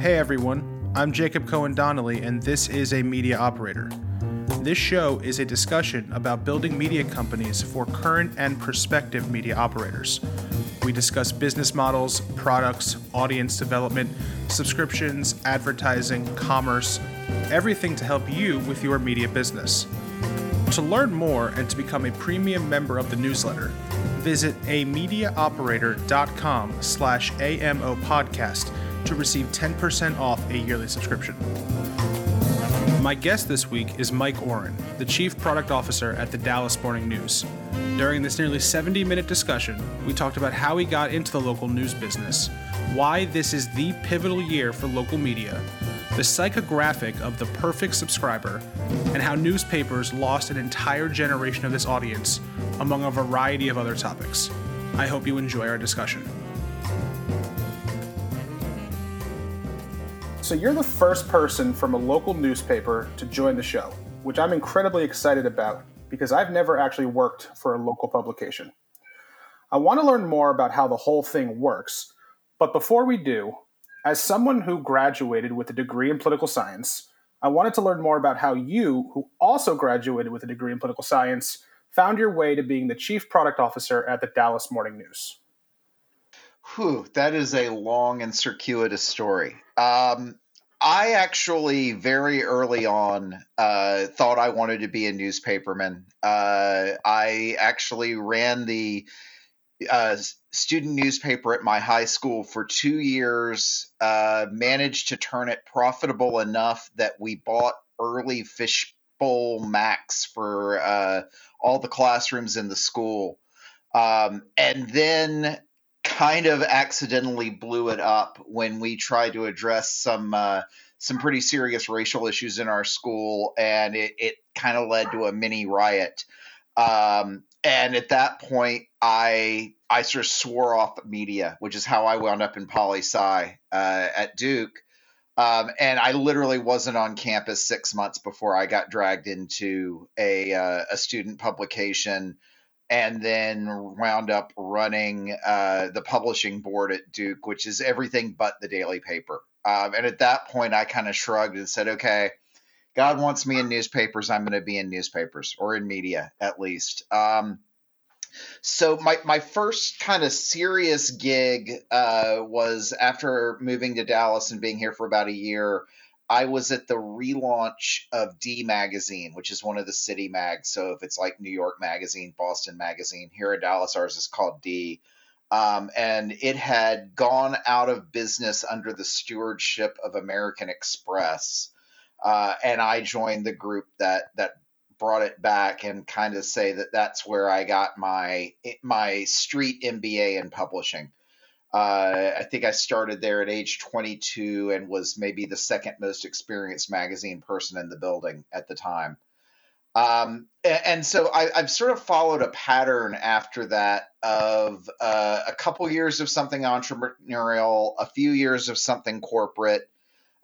Hey everyone, I'm Jacob Cohen Donnelly, and this is a media operator. This show is a discussion about building media companies for current and prospective media operators. We discuss business models, products, audience development, subscriptions, advertising, commerce, everything to help you with your media business. To learn more and to become a premium member of the newsletter, visit amediaoperator.com slash AMO podcast to receive 10% off a yearly subscription. My guest this week is Mike Orren, the Chief Product Officer at the Dallas Morning News. During this nearly 70 minute discussion, we talked about how he got into the local news business, why this is the pivotal year for local media, the psychographic of the perfect subscriber, and how newspapers lost an entire generation of this audience, among a variety of other topics. I hope you enjoy our discussion. So, you're the first person from a local newspaper to join the show, which I'm incredibly excited about because I've never actually worked for a local publication. I want to learn more about how the whole thing works, but before we do, as someone who graduated with a degree in political science, I wanted to learn more about how you, who also graduated with a degree in political science, found your way to being the chief product officer at the Dallas Morning News. Whew, that is a long and circuitous story. Um, I actually very early on uh, thought I wanted to be a newspaperman. Uh, I actually ran the uh, student newspaper at my high school for two years, uh, managed to turn it profitable enough that we bought early fishbowl Macs for uh, all the classrooms in the school. Um, and then kind of accidentally blew it up when we tried to address some uh, some pretty serious racial issues in our school, and it, it kind of led to a mini riot. Um, and at that point, I I sort of swore off media, which is how I wound up in poli sci uh, at Duke. Um, and I literally wasn't on campus six months before I got dragged into a uh, a student publication, and then wound up running uh, the publishing board at Duke, which is everything but the daily paper. Um, and at that point, I kind of shrugged and said, "Okay, God wants me in newspapers. I'm going to be in newspapers or in media at least." Um, so my my first kind of serious gig uh, was after moving to Dallas and being here for about a year. I was at the relaunch of D Magazine, which is one of the city mags. So if it's like New York Magazine, Boston Magazine, here in Dallas, ours is called D. Um, and it had gone out of business under the stewardship of American Express. Uh, and I joined the group that that brought it back and kind of say that that's where I got my my street MBA in publishing. Uh, I think I started there at age 22 and was maybe the second most experienced magazine person in the building at the time. Um, and, and, so I, have sort of followed a pattern after that of uh, a couple years of something entrepreneurial, a few years of something corporate,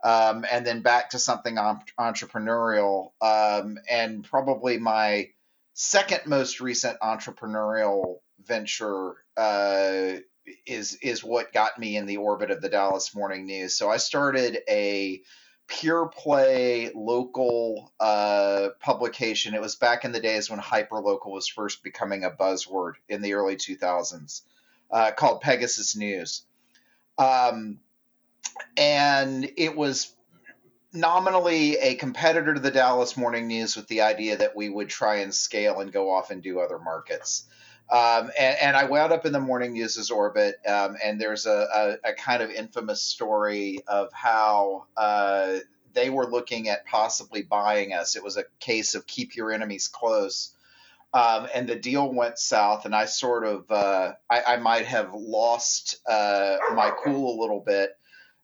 um, and then back to something entrepreneurial. Um, and probably my second most recent entrepreneurial venture uh, is is what got me in the orbit of the Dallas Morning News. So I started a pure play local uh, publication. It was back in the days when hyperlocal was first becoming a buzzword in the early 2000s, uh, called Pegasus News. Um, and it was nominally a competitor to the Dallas Morning News with the idea that we would try and scale and go off and do other markets. Um, and, and, I wound up in the Morning News's orbit, um, and there's a, a, a, kind of infamous story of how uh, they were looking at possibly buying us. It was a case of keep your enemies close. Um, and the deal went south, and I sort of, uh, I, I, might have lost uh, my cool a little bit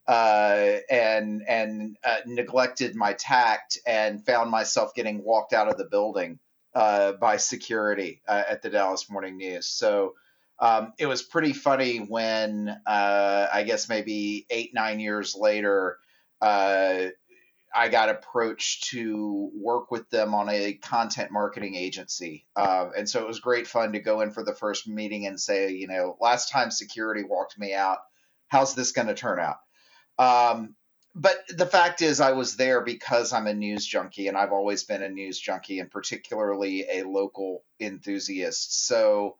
uh, and and uh, neglected my tact and found myself getting walked out of the building uh, by security uh, at the Dallas Morning News. So um, it was pretty funny when uh, I guess maybe eight nine years later. Uh, I got approached to work with them on a content marketing agency. and so it was great fun to go in for the first meeting and say, you know, last time security walked me out, how's this going to turn out? Um, but the fact is, I was there because I'm a news junkie, and I've always been a news junkie, and particularly a local enthusiast. So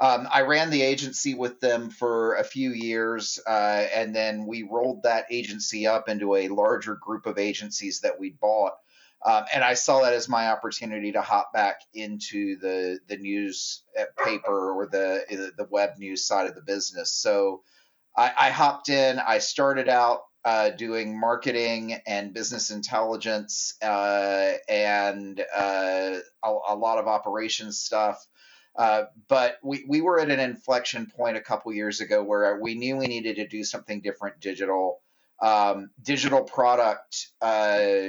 um, I ran the agency with them for a few years, uh, and then we rolled that agency up into a larger group of agencies that we bought. Um, and I saw that as my opportunity to hop back into the the news uh, paper or the the web news side of the business. So I, I hopped in. I started out uh, doing marketing and business intelligence uh, and uh, a, a, lot of operations stuff. Uh, but we, we were at an inflection point a couple years ago where we knew we needed to do something different digital. Um, digital product uh,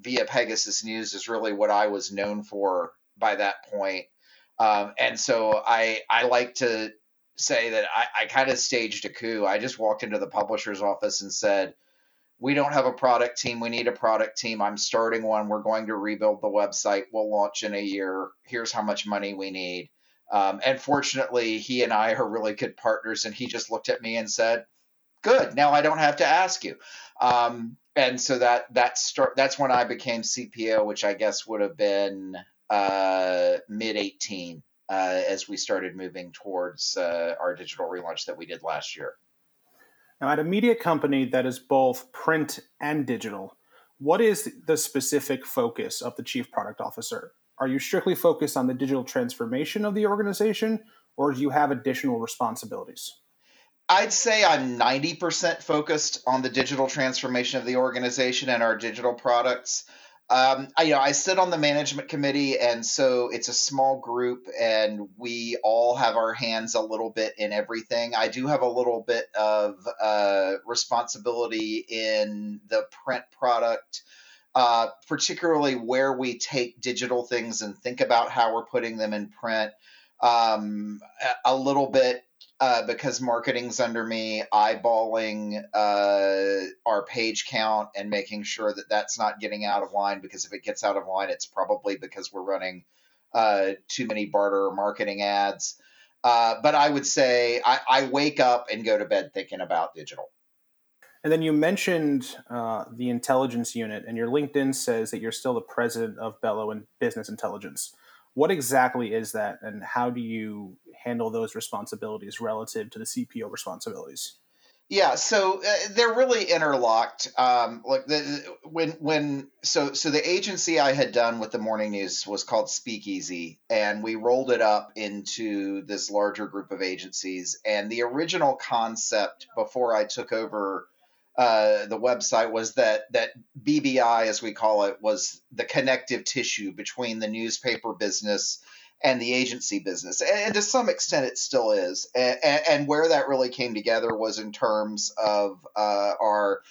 via Pegasus News is really what I was known for by that point. Um, and so I, I like to say that I, I kind of staged a coup. I just walked into the publisher's office and said, we don't have a product team. We need a product team. I'm starting one. We're going to rebuild the website. We'll launch in a year. Here's how much money we need. Um, and fortunately, he and I are really good partners. And he just looked at me and said, "Good. Now I don't have to ask you." Um, and so that that start that's when I became CPO, which I guess would have been uh, mid 18 uh, as we started moving towards uh, our digital relaunch that we did last year. Now, at a media company that is both print and digital, what is the specific focus of the chief product officer? Are you strictly focused on the digital transformation of the organization, or do you have additional responsibilities? I'd say I'm 90% focused on the digital transformation of the organization and our digital products. Um, I, you know, I sit on the management committee, and so it's a small group, and we all have our hands a little bit in everything. I do have a little bit of uh, responsibility in the print product, uh, particularly where we take digital things and think about how we're putting them in print. Um, a little bit uh, because marketing's under me, eyeballing uh, our page count and making sure that that's not getting out of line. Because if it gets out of line, it's probably because we're running uh, too many barter marketing ads. Uh, but I would say I, I, wake up and go to bed thinking about digital. And then you mentioned uh, the intelligence unit, and your LinkedIn says that you're still the president of Belo and Business Intelligence. What exactly is that, and how do you handle those responsibilities relative to the CPO responsibilities? Yeah, so uh, they're really interlocked. Um, like the, when when so so the agency I had done with the morning news was called Speakeasy, and we rolled it up into this larger group of agencies. And the original concept before I took over uh, the website was that that BBI, as we call it, was the connective tissue between the newspaper business and the agency business. And, to some extent, it still is. And, and, where that really came together was in terms of uh, our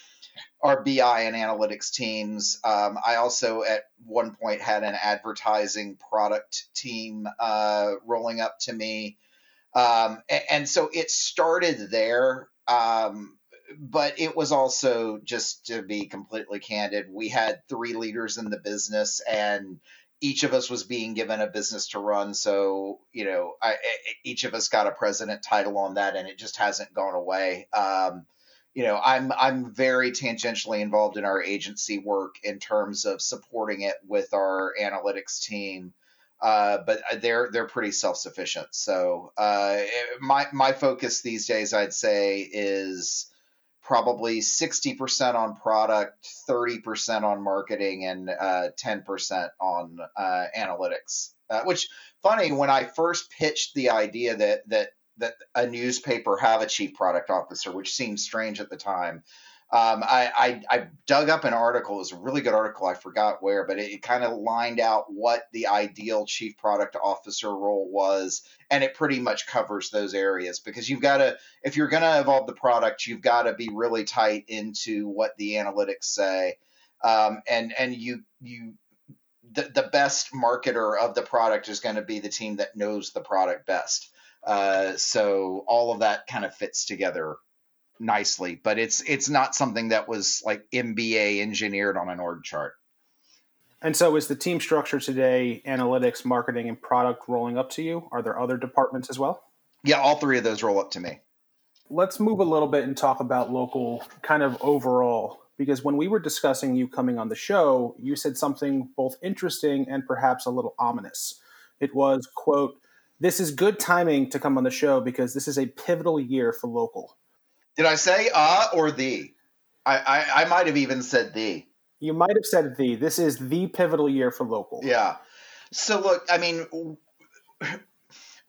our BI and analytics teams. Um, I also at one point had an advertising product team uh, rolling up to me. Um, and, and, so it started there. Um, but it was also just to be completely candid, we had three leaders in the business and each of us was being given a business to run. So, you know, I, each of us got a president title on that, and it just hasn't gone away. Um, you know, I'm I'm very tangentially involved in our agency work in terms of supporting it with our analytics team, uh, but they're they're pretty self sufficient. So, uh, my my focus these days, I'd say, is probably 60% on product, 30% on marketing, and uh, 10% on uh, analytics. Uh, which funny when I first pitched the idea that that that a newspaper have a chief product officer, which seemed strange at the time. Um, I, I, I, dug up an article. It was a really good article. I forgot where, but it, it kind of lined out what the ideal chief product officer role was, and it pretty much covers those areas because you've got to, if you're going to evolve the product, you've got to be really tight into what the analytics say, um, and and you you the, the best marketer of the product is going to be the team that knows the product best. Uh, so all of that kind of fits together nicely, but it's it's not something that was like MBA engineered on an org chart. And so, is the team structure today analytics, marketing, and product rolling up to you? Are there other departments as well? Yeah, all three of those roll up to me. Let's move a little bit and talk about local kind of overall because when we were discussing you coming on the show, you said something both interesting and perhaps a little ominous. It was, quote, this is good timing to come on the show because this is a pivotal year for local. Did I say uh or the? I, I, I might have even said the. You might have said the. This is the pivotal year for local. Yeah. So look, I mean,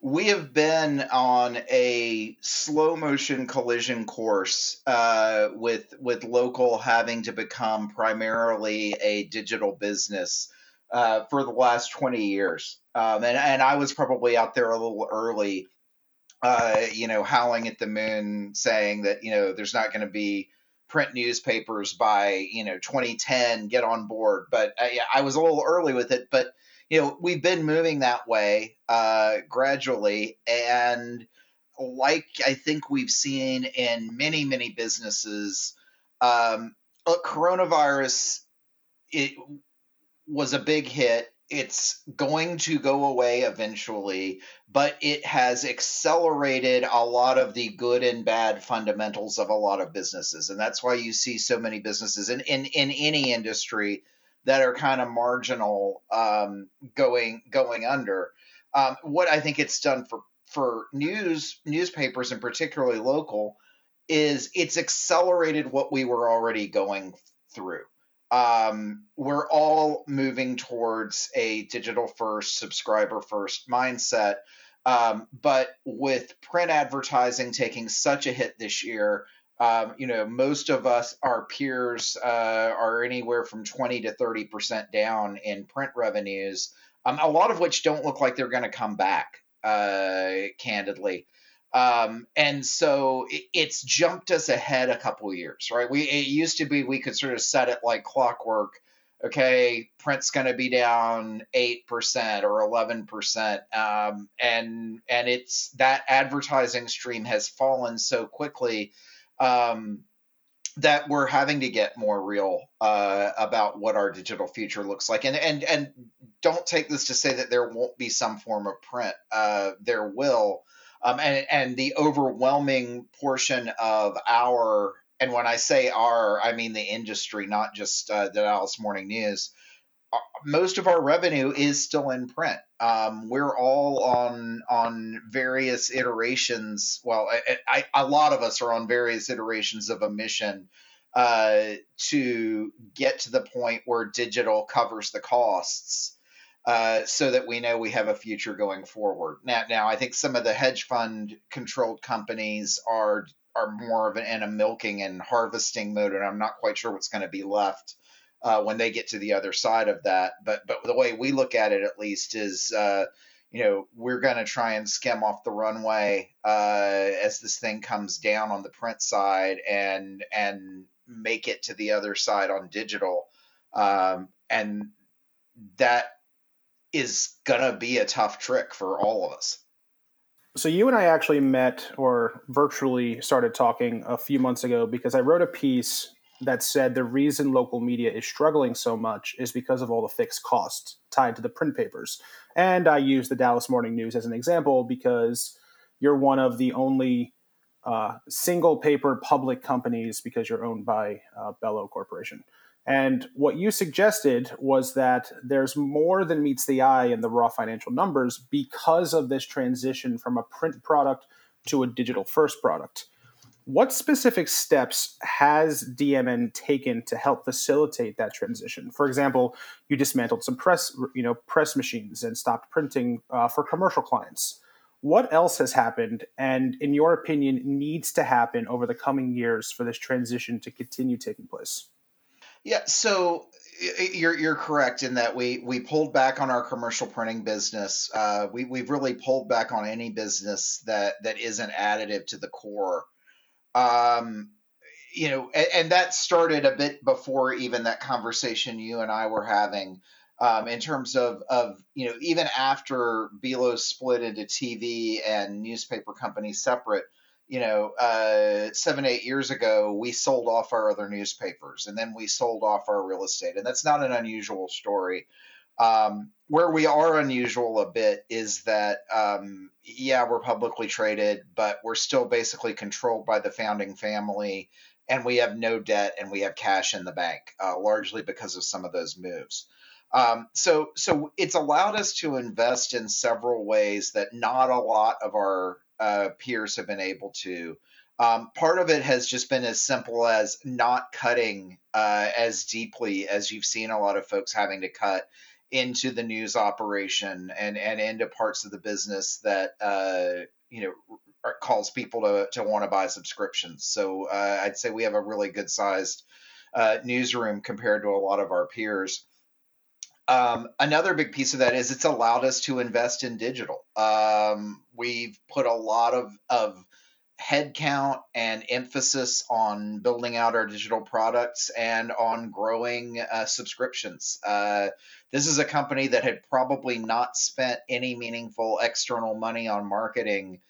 we have been on a slow motion collision course uh, with with local having to become primarily a digital business uh, for the last 20 years um, and, and i was probably out there a little early uh, you know howling at the moon saying that you know there's not going to be print newspapers by you know 2010 get on board but I, I was a little early with it but you know, we've been moving that way uh, gradually. And like I think we've seen in many, many businesses, um, coronavirus it was a big hit. It's going to go away eventually, but it has accelerated a lot of the good and bad fundamentals of a lot of businesses. And that's why you see so many businesses in, in, in any industry that are kind of marginal um, going going under. Um, what I think it's done for for news newspapers and particularly local is it's accelerated what we were already going through. Um, we're all moving towards a digital first, subscriber first mindset. Um, but with print advertising taking such a hit this year, um, you know, most of us, our peers, uh, are anywhere from 20 to 30% down in print revenues, um, a lot of which don't look like they're going to come back, uh, candidly. Um, and so it, it's jumped us ahead a couple years, right? We it used to be we could sort of set it like clockwork. Okay, print's going to be down eight percent or eleven percent, um, and and it's that advertising stream has fallen so quickly um, that we're having to get more real uh, about what our digital future looks like. And and and don't take this to say that there won't be some form of print. Uh, there will. Um, and and the overwhelming portion of our and when I say our, I mean the industry, not just uh, the Dallas Morning News most of our revenue is still in print. Um, we're all on on various iterations. Well, I, I, a lot of us are on various iterations of a mission uh, to get to the point where digital covers the costs, uh, so that we know we have a future going forward. Now, now I think some of the hedge fund controlled companies are are more of an, in a milking and harvesting mode, and I'm not quite sure what's going to be left uh, when they get to the other side of that. But but the way we look at it, at least, is uh, you know we're going to try and skim off the runway uh, as this thing comes down on the print side and and make it to the other side on digital, um, and that is to be a tough trick for all of us. So you and I actually met or virtually started talking a few months ago because I wrote a piece that said the reason local media is struggling so much is because of all the fixed costs tied to the print papers. And I use the Dallas Morning News as an example because you're one of the only uh, single paper public companies because you're owned by uh, Belo Corporation. And what you suggested was that there's more than meets the eye in the raw financial numbers because of this transition from a print product to a digital first product. What specific steps has DMN taken to help facilitate that transition? For example, you dismantled some press, you know, press machines and stopped printing uh, for commercial clients. What else has happened, and in your opinion, needs to happen over the coming years for this transition to continue taking place? Yeah, so you're you're correct in that we we pulled back on our commercial printing business. Uh, we we've really pulled back on any business that that isn't additive to the core um, you know, and, and, that started a bit before even that conversation you and I were having. Um, in terms of, of you know even after Belo split into TV and newspaper companies separate, you know, uh, seven eight years ago we sold off our other newspapers and then we sold off our real estate, and that's not an unusual story. Um, where we are unusual a bit is that, um, yeah, we're publicly traded, but we're still basically controlled by the founding family and we have no debt and we have cash in the bank, uh, largely because of some of those moves. Um, so, so it's allowed us to invest in several ways that not a lot of our uh, peers have been able to. Um, part of it has just been as simple as not cutting uh, as deeply as you've seen a lot of folks having to cut into the news operation and and into parts of the business that uh, you know calls people to to want to buy subscriptions. So uh, I'd say we have a really good sized uh, newsroom compared to a lot of our peers. Um, another big piece of that is it's allowed us to invest in digital. Um, we've put a lot of of headcount and emphasis on building out our digital products and on growing uh, subscriptions. Uh, this is a company that had probably not spent any meaningful external money on marketing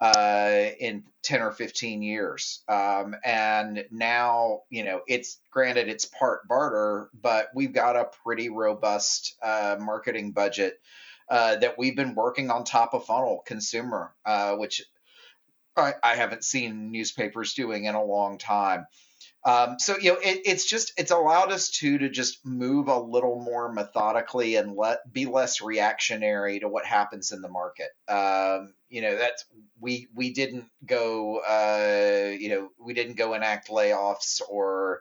uh, in 10 or 15 years. Um, and now, you know, it's granted it's part barter, but we've got a pretty robust uh, marketing budget. Uh, that we've been working on top of funnel consumer, uh, which I, I haven't seen newspapers doing in a long time. Um, so you know, it, it's just it's allowed us to to just move a little more methodically and let be less reactionary to what happens in the market. Um, you know, that's we we didn't go uh, you know we didn't go enact layoffs or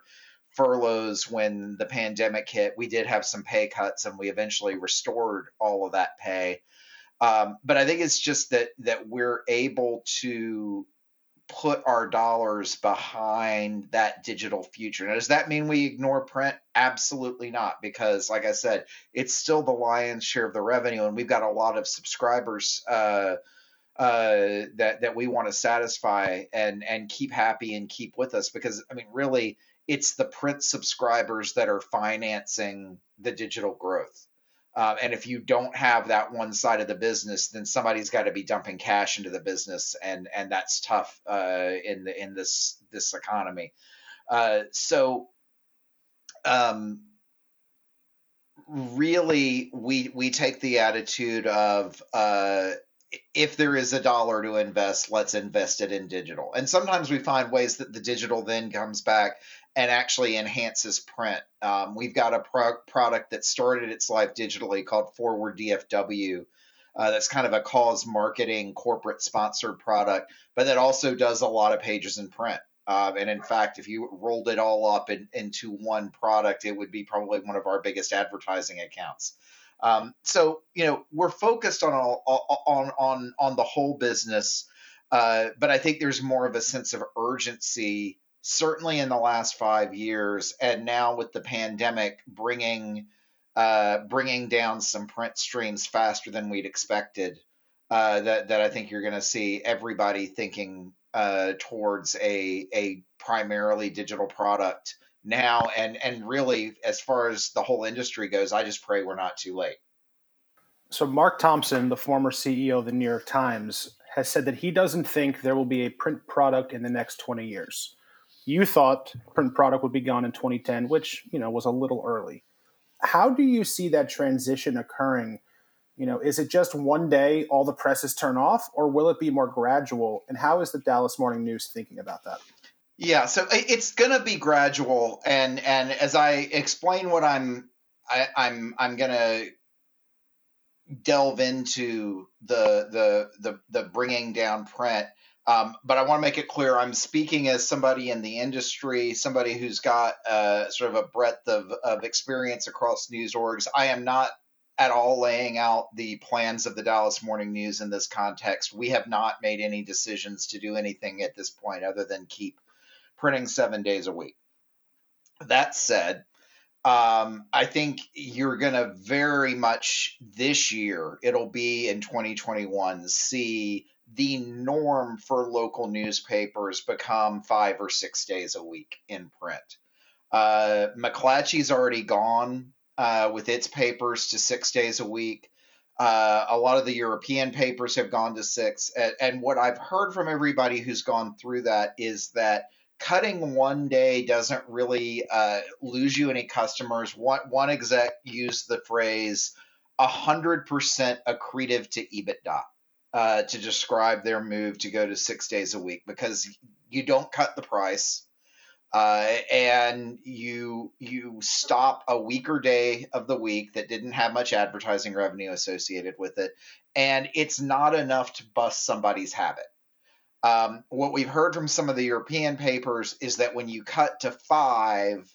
furloughs when the pandemic hit. We did have some pay cuts, and we eventually restored all of that pay. Um, but I think it's just that that we're able to put our dollars behind that digital future. Now, does that mean we ignore print? Absolutely not, because like I said, it's still the lion's share of the revenue, and we've got a lot of subscribers uh, uh, that that we want to satisfy and and keep happy and keep with us. Because I mean, really, it's the print subscribers that are financing the digital growth. Uh, and if you don't have that one side of the business, then somebody's got to be dumping cash into the business, and and that's tough uh, in the in this this economy. Uh, so, um, really, we we take the attitude of uh, if there is a dollar to invest, let's invest it in digital. And sometimes we find ways that the digital then comes back and actually enhances print. Um, we've got a pro- product that started its life digitally called Forward DFW. Uh, that's kind of a cause marketing corporate sponsored product, but that also does a lot of pages in print. Uh, and in fact, if you rolled it all up in, into one product, it would be probably one of our biggest advertising accounts. Um, so you know we're focused on all, on on on the whole business, uh, but I think there's more of a sense of urgency certainly in the last five years, and now with the pandemic bringing uh, bringing down some print streams faster than we'd expected. Uh, that that I think you're going to see everybody thinking uh, towards a a primarily digital product now, and and really as far as the whole industry goes, I just pray we're not too late. So Mark Thompson, the former CEO of the New York Times, has said that he doesn't think there will be a print product in the next 20 years you thought print product would be gone in 2010, which you know was a little early. How do you see that transition occurring? You know, is it just one day all the presses turn off, or will it be more gradual? And how is the Dallas Morning News thinking about that? Yeah, so it's going to be gradual, and and as I explain what I'm I, I'm I'm going to delve into the the the the bringing down print um, but I want to make it clear I'm speaking as somebody in the industry, somebody who's got uh, sort of a breadth of, of experience across news orgs. I am not at all laying out the plans of the Dallas Morning News in this context. We have not made any decisions to do anything at this point other than keep printing seven days a week. That said, um, I think you're going to very much this year, it'll be in 2021, see the norm for local newspapers become five or six days a week in print. Uh, McClatchy's already gone uh, with its papers to six days a week. Uh, a lot of the European papers have gone to six. And, and, what I've heard from everybody who's gone through that is that cutting one day doesn't really uh, lose you any customers. One, one exec used the phrase 100% accretive to EBITDA uh, to describe their move to go to six days a week because you don't cut the price. uh, and you you stop a weaker day of the week that didn't have much advertising revenue associated with it, and it's not enough to bust somebody's habit. Um, what we've heard from some of the European papers is that when you cut to five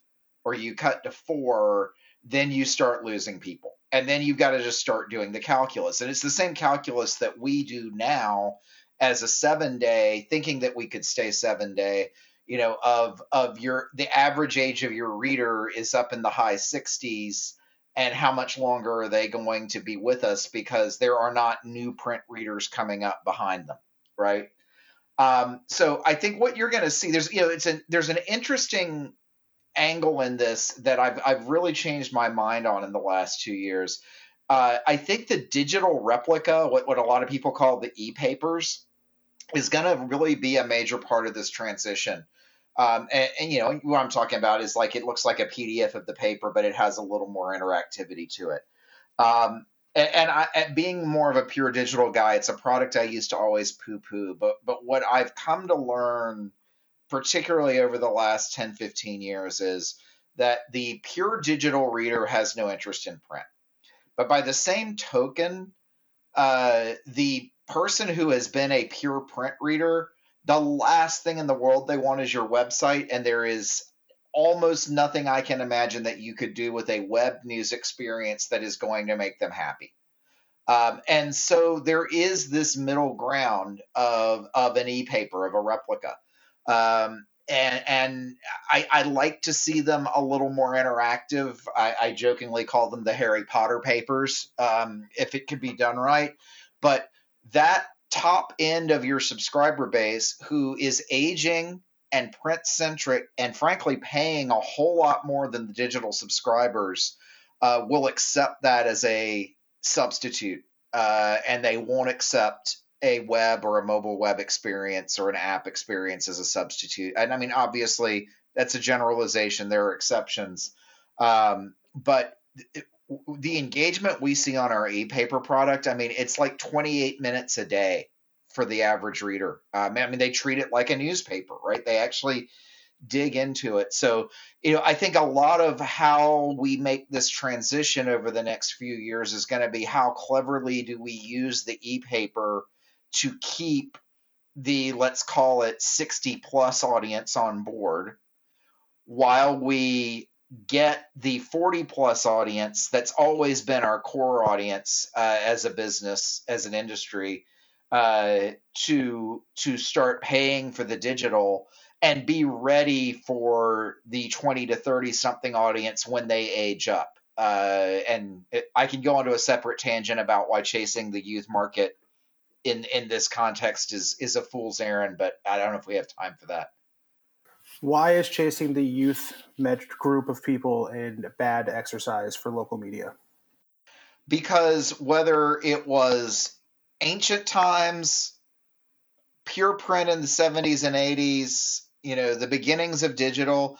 or you cut to four, then you start losing people. And then you've got to just start doing the calculus. And it's the same calculus that we do now as a seven day, thinking that we could stay seven day, you know, of of your the average age of your reader is up in the high 60s. And how much longer are they going to be with us because there are not new print readers coming up behind them, right? Um, so I think what you're going to see there's you know it's a there's an interesting angle in this that I've I've really changed my mind on in the last two years. Uh, I think the digital replica, what what a lot of people call the e-papers, is going to really be a major part of this transition. Um, and, and, you know what I'm talking about is like it looks like a PDF of the paper, but it has a little more interactivity to it. Um, and, and, being more of a pure digital guy, it's a product I used to always poo-poo. But but what I've come to learn, particularly over the last 10, 15 years, is that the pure digital reader has no interest in print. But by the same token, uh, the person who has been a pure print reader, the last thing in the world they want is your website, and there is almost nothing I can imagine that you could do with a web news experience that is going to make them happy. Um, and so there is this middle ground of of an e-paper of a replica. Um, and, and I, I, like to see them a little more interactive. I, I jokingly call them the Harry Potter papers, um, if it could be done right. But that top end of your subscriber base who is aging and print centric and frankly paying a whole lot more than the digital subscribers uh, will accept that as a substitute uh, and they won't accept a web or a mobile web experience or an app experience as a substitute and i mean obviously that's a generalization there are exceptions um, but the engagement we see on our e-paper product i mean it's like 28 minutes a day for the average reader. Um, I mean, they treat it like a newspaper, right? They actually dig into it. So, you know, I think a lot of how we make this transition over the next few years is going to be how cleverly do we use the e-paper to keep the let's call it 60 plus audience on board while we get the 40 plus audience that's always been our core audience uh, as a business as an industry uh, to to start paying for the digital and be ready for the 20 to 30 something audience when they age up. Uh, and it, I can go into a separate tangent about why chasing the youth market in in this context is is a fool's errand, but I don't know if we have time for that. Why is chasing the youth group of people a bad exercise for local media? Because whether it was ancient times, pure print in the 70s and 80s, you know, the beginnings of digital,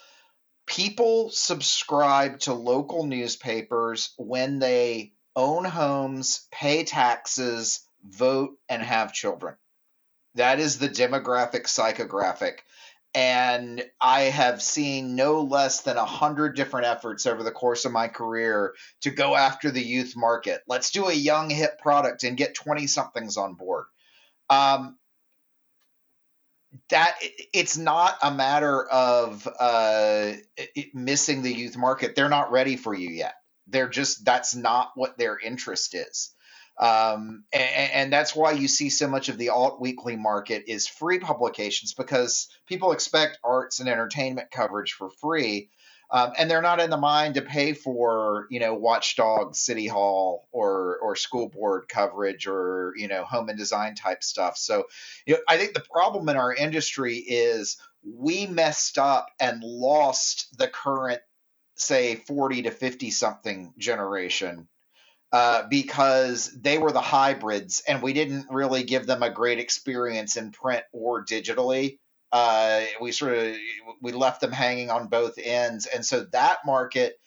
people subscribe to local newspapers when they own homes, pay taxes, vote, and have children. That is the demographic psychographic. And I have seen no less than a hundred different efforts over the course of my career to go after the youth market. Let's do a young hip product and get 20 somethings on board. Um, that it's not a matter of uh, missing the youth market. They're not ready for you yet. They're just that's not what their interest is. Um, and, and, that's why you see so much of the alt weekly market is free publications because people expect arts and entertainment coverage for free. Um, and they're not in the mind to pay for, you know, Watchdog, City Hall, or or school board coverage, or you know, home and design type stuff. So, you know, I think the problem in our industry is we messed up and lost the current, say, forty to fifty something generation uh, because they were the hybrids and we didn't really give them a great experience in print or digitally. Uh, we sort of we left them hanging on both ends, and so that market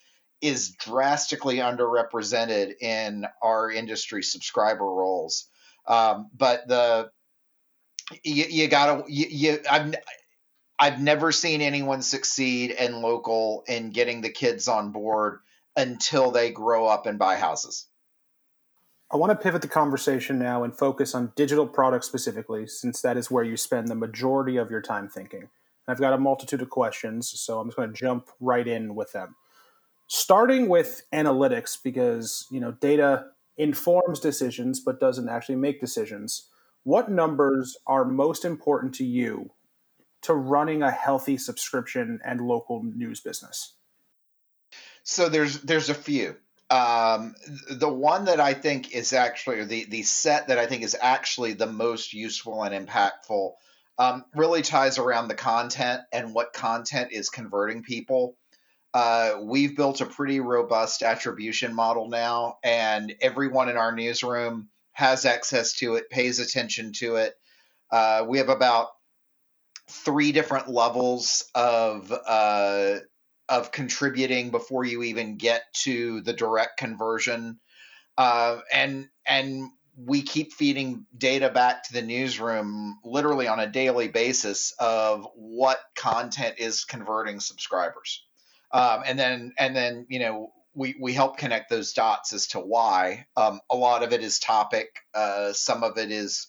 is drastically underrepresented in our industry subscriber roles. Um, but the you, you gotta you, you I'm I've never seen anyone succeed in local in getting the kids on board until they grow up and buy houses. I want to pivot the conversation now and focus on digital products specifically, since that is where you spend the majority of your time thinking. I've got a multitude of questions, so I'm just going to jump right in with them. Starting with analytics, because you know data informs decisions but doesn't actually make decisions. What numbers are most important to you to running a healthy subscription and local news business? So there's there's a few. Um, the one that I think is actually, the the set that I think is actually the most useful and impactful, um, really ties around the content and what content is converting people. Uh, we've built a pretty robust attribution model now, and everyone in our newsroom has access to it, pays attention to it. Uh, we have about three different levels of uh, of contributing before you even get to the direct conversion. Uh, and and we keep feeding data back to the newsroom literally on a daily basis of what content is converting subscribers. Um, and then and then you know we we help connect those dots as to why. Um, a lot of it is topic, uh, some of it is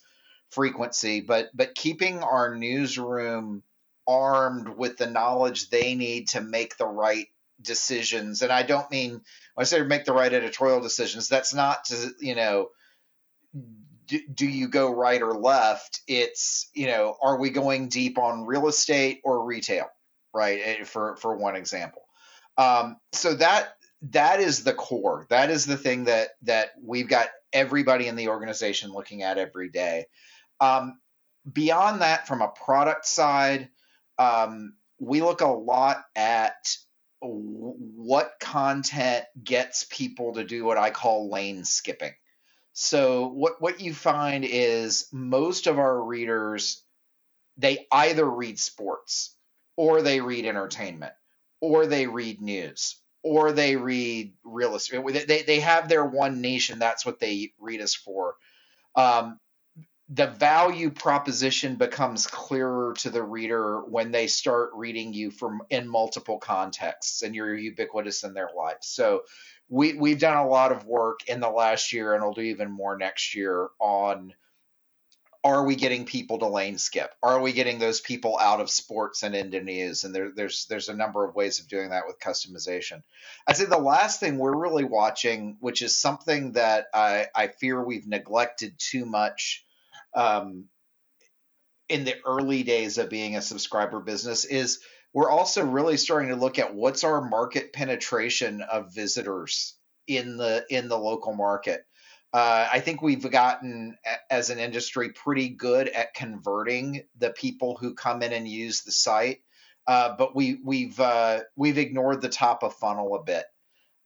frequency, but but keeping our newsroom armed with the knowledge they need to make the right decisions. And I don't mean when I say make the right editorial decisions, that's not to, you know, do, do you go right or left? It's, you know, are we going deep on real estate or retail, right? Eh, for for one example. Um, so that that is the core. That is the thing that that we've got everybody in the organization looking at every day. Um, beyond that, from a product side, um, we look a lot at what content gets people to do what I call lane skipping. So what what you find is most of our readers they either read sports or they read entertainment or they read news or they read real estate. They, they have their one niche and that's what they read us for. Um, the value proposition becomes clearer to the reader when they start reading you from in multiple contexts and you're ubiquitous in their life. So we we've done a lot of work in the last year and we'll do even more next year on are we getting people to lane skip? Are we getting those people out of sports and into news? And there, there's there's a number of ways of doing that with customization. I'd say the last thing we're really watching, which is something that I, I fear we've neglected too much um, in the early days of being a subscriber business is we're also really starting to look at what's our market penetration of visitors in the in the local market. Uh, I think we've gotten as an industry pretty good at converting the people who come in and use the site, uh, but we we've uh, we've ignored the top of funnel a bit.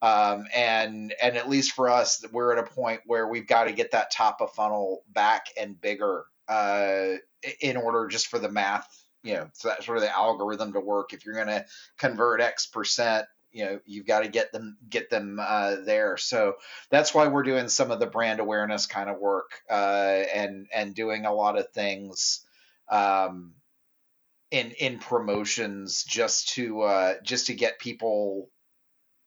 Um, and and at least for us, we're at a point where we've got to get that top of funnel back and bigger uh, in order just for the math, you know, so that sort of the algorithm to work. If you're going to convert X percent, you know, you've got to get them get them uh, there. So that's why we're doing some of the brand awareness kind of work uh, and and doing a lot of things. Um, in in promotions just to uh, just to get people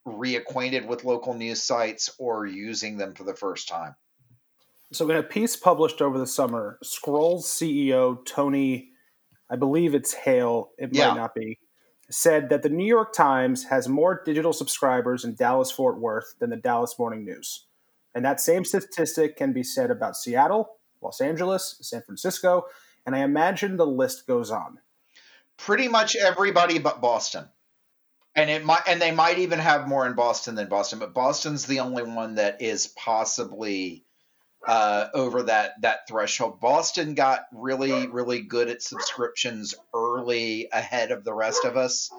reacquainted with local news sites or using them for the first time. So, in a piece published over the summer, Scroll's CEO Tony, I believe it's Haile, it yeah. might not be, said that the New York Times has more digital subscribers in Dallas Fort Worth than the Dallas Morning News. And that same statistic can be said about Seattle, Los Angeles, San Francisco, and I imagine the list goes on. Pretty much everybody but Boston and it might and they might even have more in Boston than Boston, but Boston's the only one that is possibly uh, over that that threshold. Boston got really really good at subscriptions early ahead of the rest of us.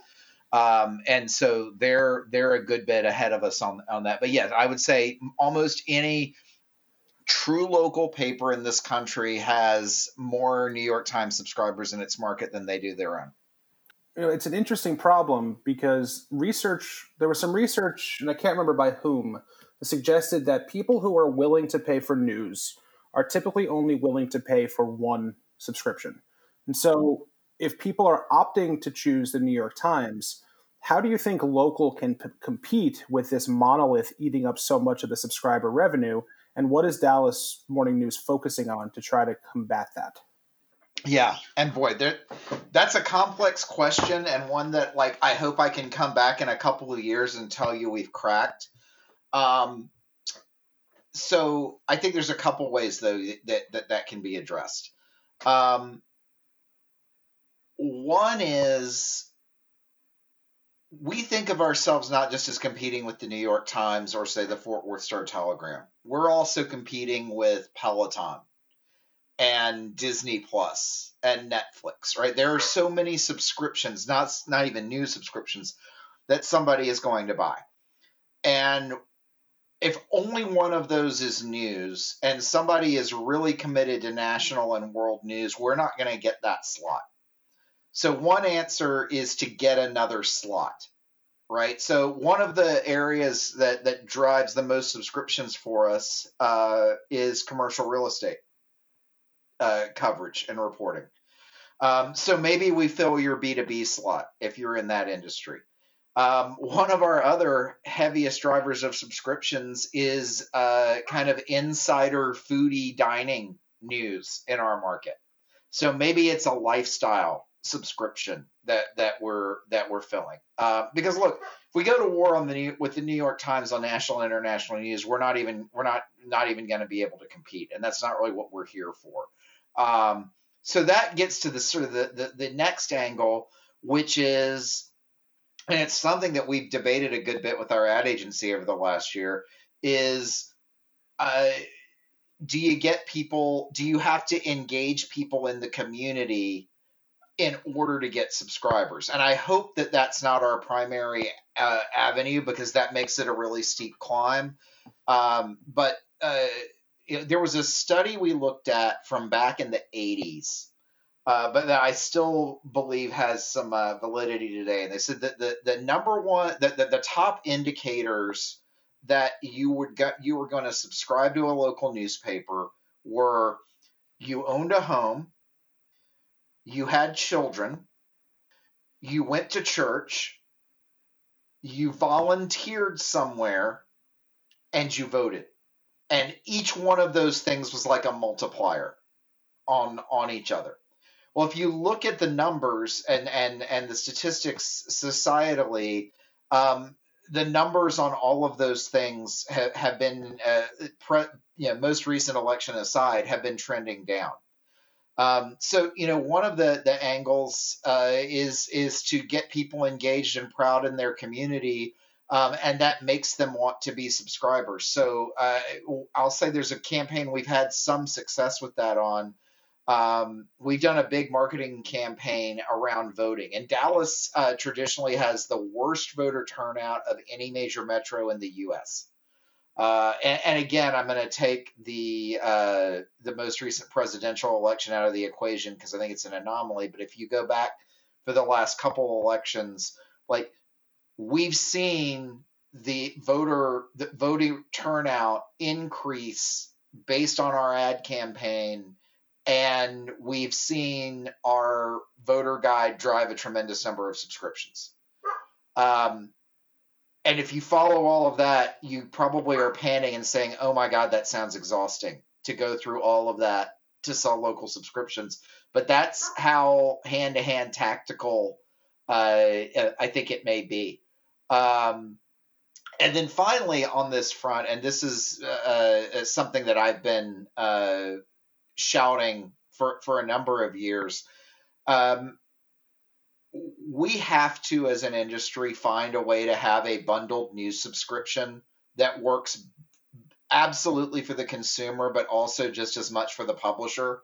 Um, and so they're they're a good bit ahead of us on on that. But yes, I would say almost any true local paper in this country has more New York Times subscribers in its market than they do their own you know, it's an interesting problem because research, there was some research, and I can't remember by whom, suggested that people who are willing to pay for news are typically only willing to pay for one subscription. And so if people are opting to choose the New York Times, how do you think local can p- compete with this monolith eating up so much of the subscriber revenue? And what is Dallas Morning News focusing on to try to combat that? Yeah, and boy, there, that's a complex question and one that, like, I hope I can come back in a couple of years and tell you we've cracked. Um, so I think there's a couple ways though that that, that can be addressed. Um, one is we think of ourselves not just as competing with the New York Times or say the Fort Worth Star Telegram. We're also competing with Peloton and Disney Plus and Netflix, right? There are so many subscriptions, not not even new subscriptions that somebody is going to buy. And if only one of those is news and somebody is really committed to national and world news, we're not going to get that slot. So one answer is to get another slot, right? So one of the areas that that drives the most subscriptions for us uh, is commercial real estate uh, coverage and reporting. Um, so maybe we fill your B2B slot if you're in that industry. Um, one of our other heaviest drivers of subscriptions is uh, kind of insider foodie dining news in our market. So maybe it's a lifestyle subscription that that we're that we're filling. Uh, because look, if we go to war on the New, with the New York Times on national and international news, we're not even we're not not even going to be able to compete, and that's not really what we're here for. Um, so that gets to the sort of the, the, the next angle, which is, and it's something that we've debated a good bit with our ad agency over the last year, is uh, do you get people, do you have to engage people in the community in order to get subscribers? And I hope that that's not our primary uh, avenue because that makes it a really steep climb. Um, but uh, there was a study we looked at from back in the 80s, uh, but that I still believe has some uh, validity today. And they said that the, the number one, the, the, the top indicators that you would get, you were going to subscribe to a local newspaper were you owned a home, you had children, you went to church, you volunteered somewhere, and you voted and each one of those things was like a multiplier on on each other. Well if you look at the numbers and and and the statistics societally um, the numbers on all of those things have, have been uh, pre, you know most recent election aside have been trending down. Um, so you know one of the the angles uh, is is to get people engaged and proud in their community um, and that makes them want to be subscribers. So uh, I'll say there's a campaign we've had some success with that on. Um, we've done a big marketing campaign around voting, and Dallas uh, traditionally has the worst voter turnout of any major metro in the U.S. Uh, and, and, again, I'm going to take the uh, the most recent presidential election out of the equation because I think it's an anomaly. But if you go back for the last couple elections, like we've seen the voter the voting turnout increase based on our ad campaign and we've seen our voter guide drive a tremendous number of subscriptions. Um, and if you follow all of that you probably are panning and saying oh my god that sounds exhausting to go through all of that to sell local subscriptions. But that's how hand-to-hand tactical uh, i think it may be um, and then finally on this front, and this is uh, uh, something that I've been uh, shouting for, for a number of years. Um, we have to, as an industry, find a way to have a bundled news subscription that works absolutely for the consumer, but also just as much for the publisher.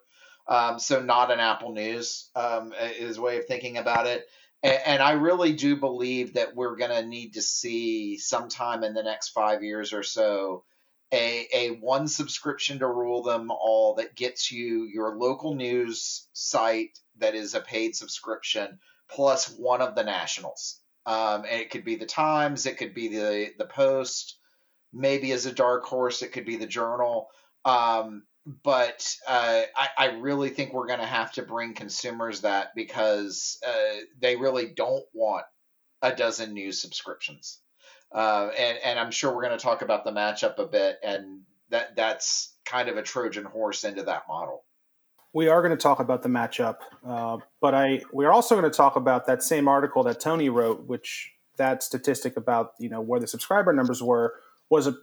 Um, so, not an Apple News um, is way of thinking about it. And, and I really do believe that we're going to need to see sometime in the next five years or so a, a one subscription to rule them all that gets you your local news site that is a paid subscription plus one of the nationals. Um, and it could be the Times, it could be the the Post, maybe as a dark horse, it could be the Journal. Um, but uh, I, I, really think we're going to have to bring consumers that because uh, they really don't want a dozen new subscriptions. Uh, and, and I'm sure we're going to talk about the matchup a bit, and that that's kind of a Trojan horse into that model. We are going to talk about the matchup, uh, but I we are also going to talk about that same article that Tony wrote, which that statistic about you know where the subscriber numbers were was a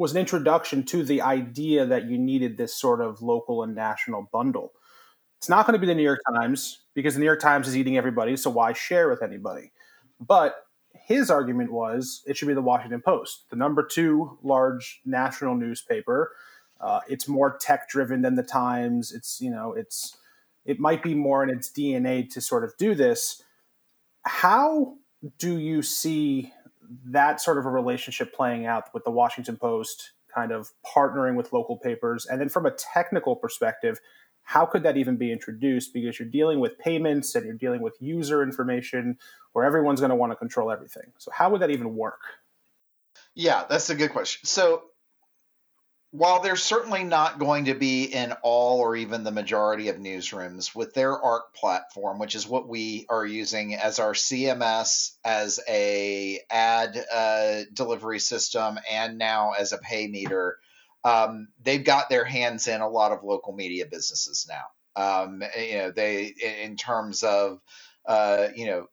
was an introduction to the idea that you needed this sort of local and national bundle. It's not going to be the New York Times because the New York Times is eating everybody, so why share with anybody? But his argument was it should be the Washington Post, the number two large national newspaper. Uh, it's more tech driven than the Times. It's you know it's it might be more in its DNA to sort of do this. How do you see that sort of a relationship playing out with the Washington Post kind of partnering with local papers? And then from a technical perspective, how could that even be introduced? Because you're dealing with payments and you're dealing with user information where everyone's going to want to control everything. So, how would that even work? Yeah, that's a good question. So, while they're certainly not going to be in all or even the majority of newsrooms with their ARC platform, which is what we are using as our CMS, as a ad uh, delivery system, and now as a pay meter, um, they've got their hands in a lot of local media businesses now. Um, you know, they in terms of uh, you know,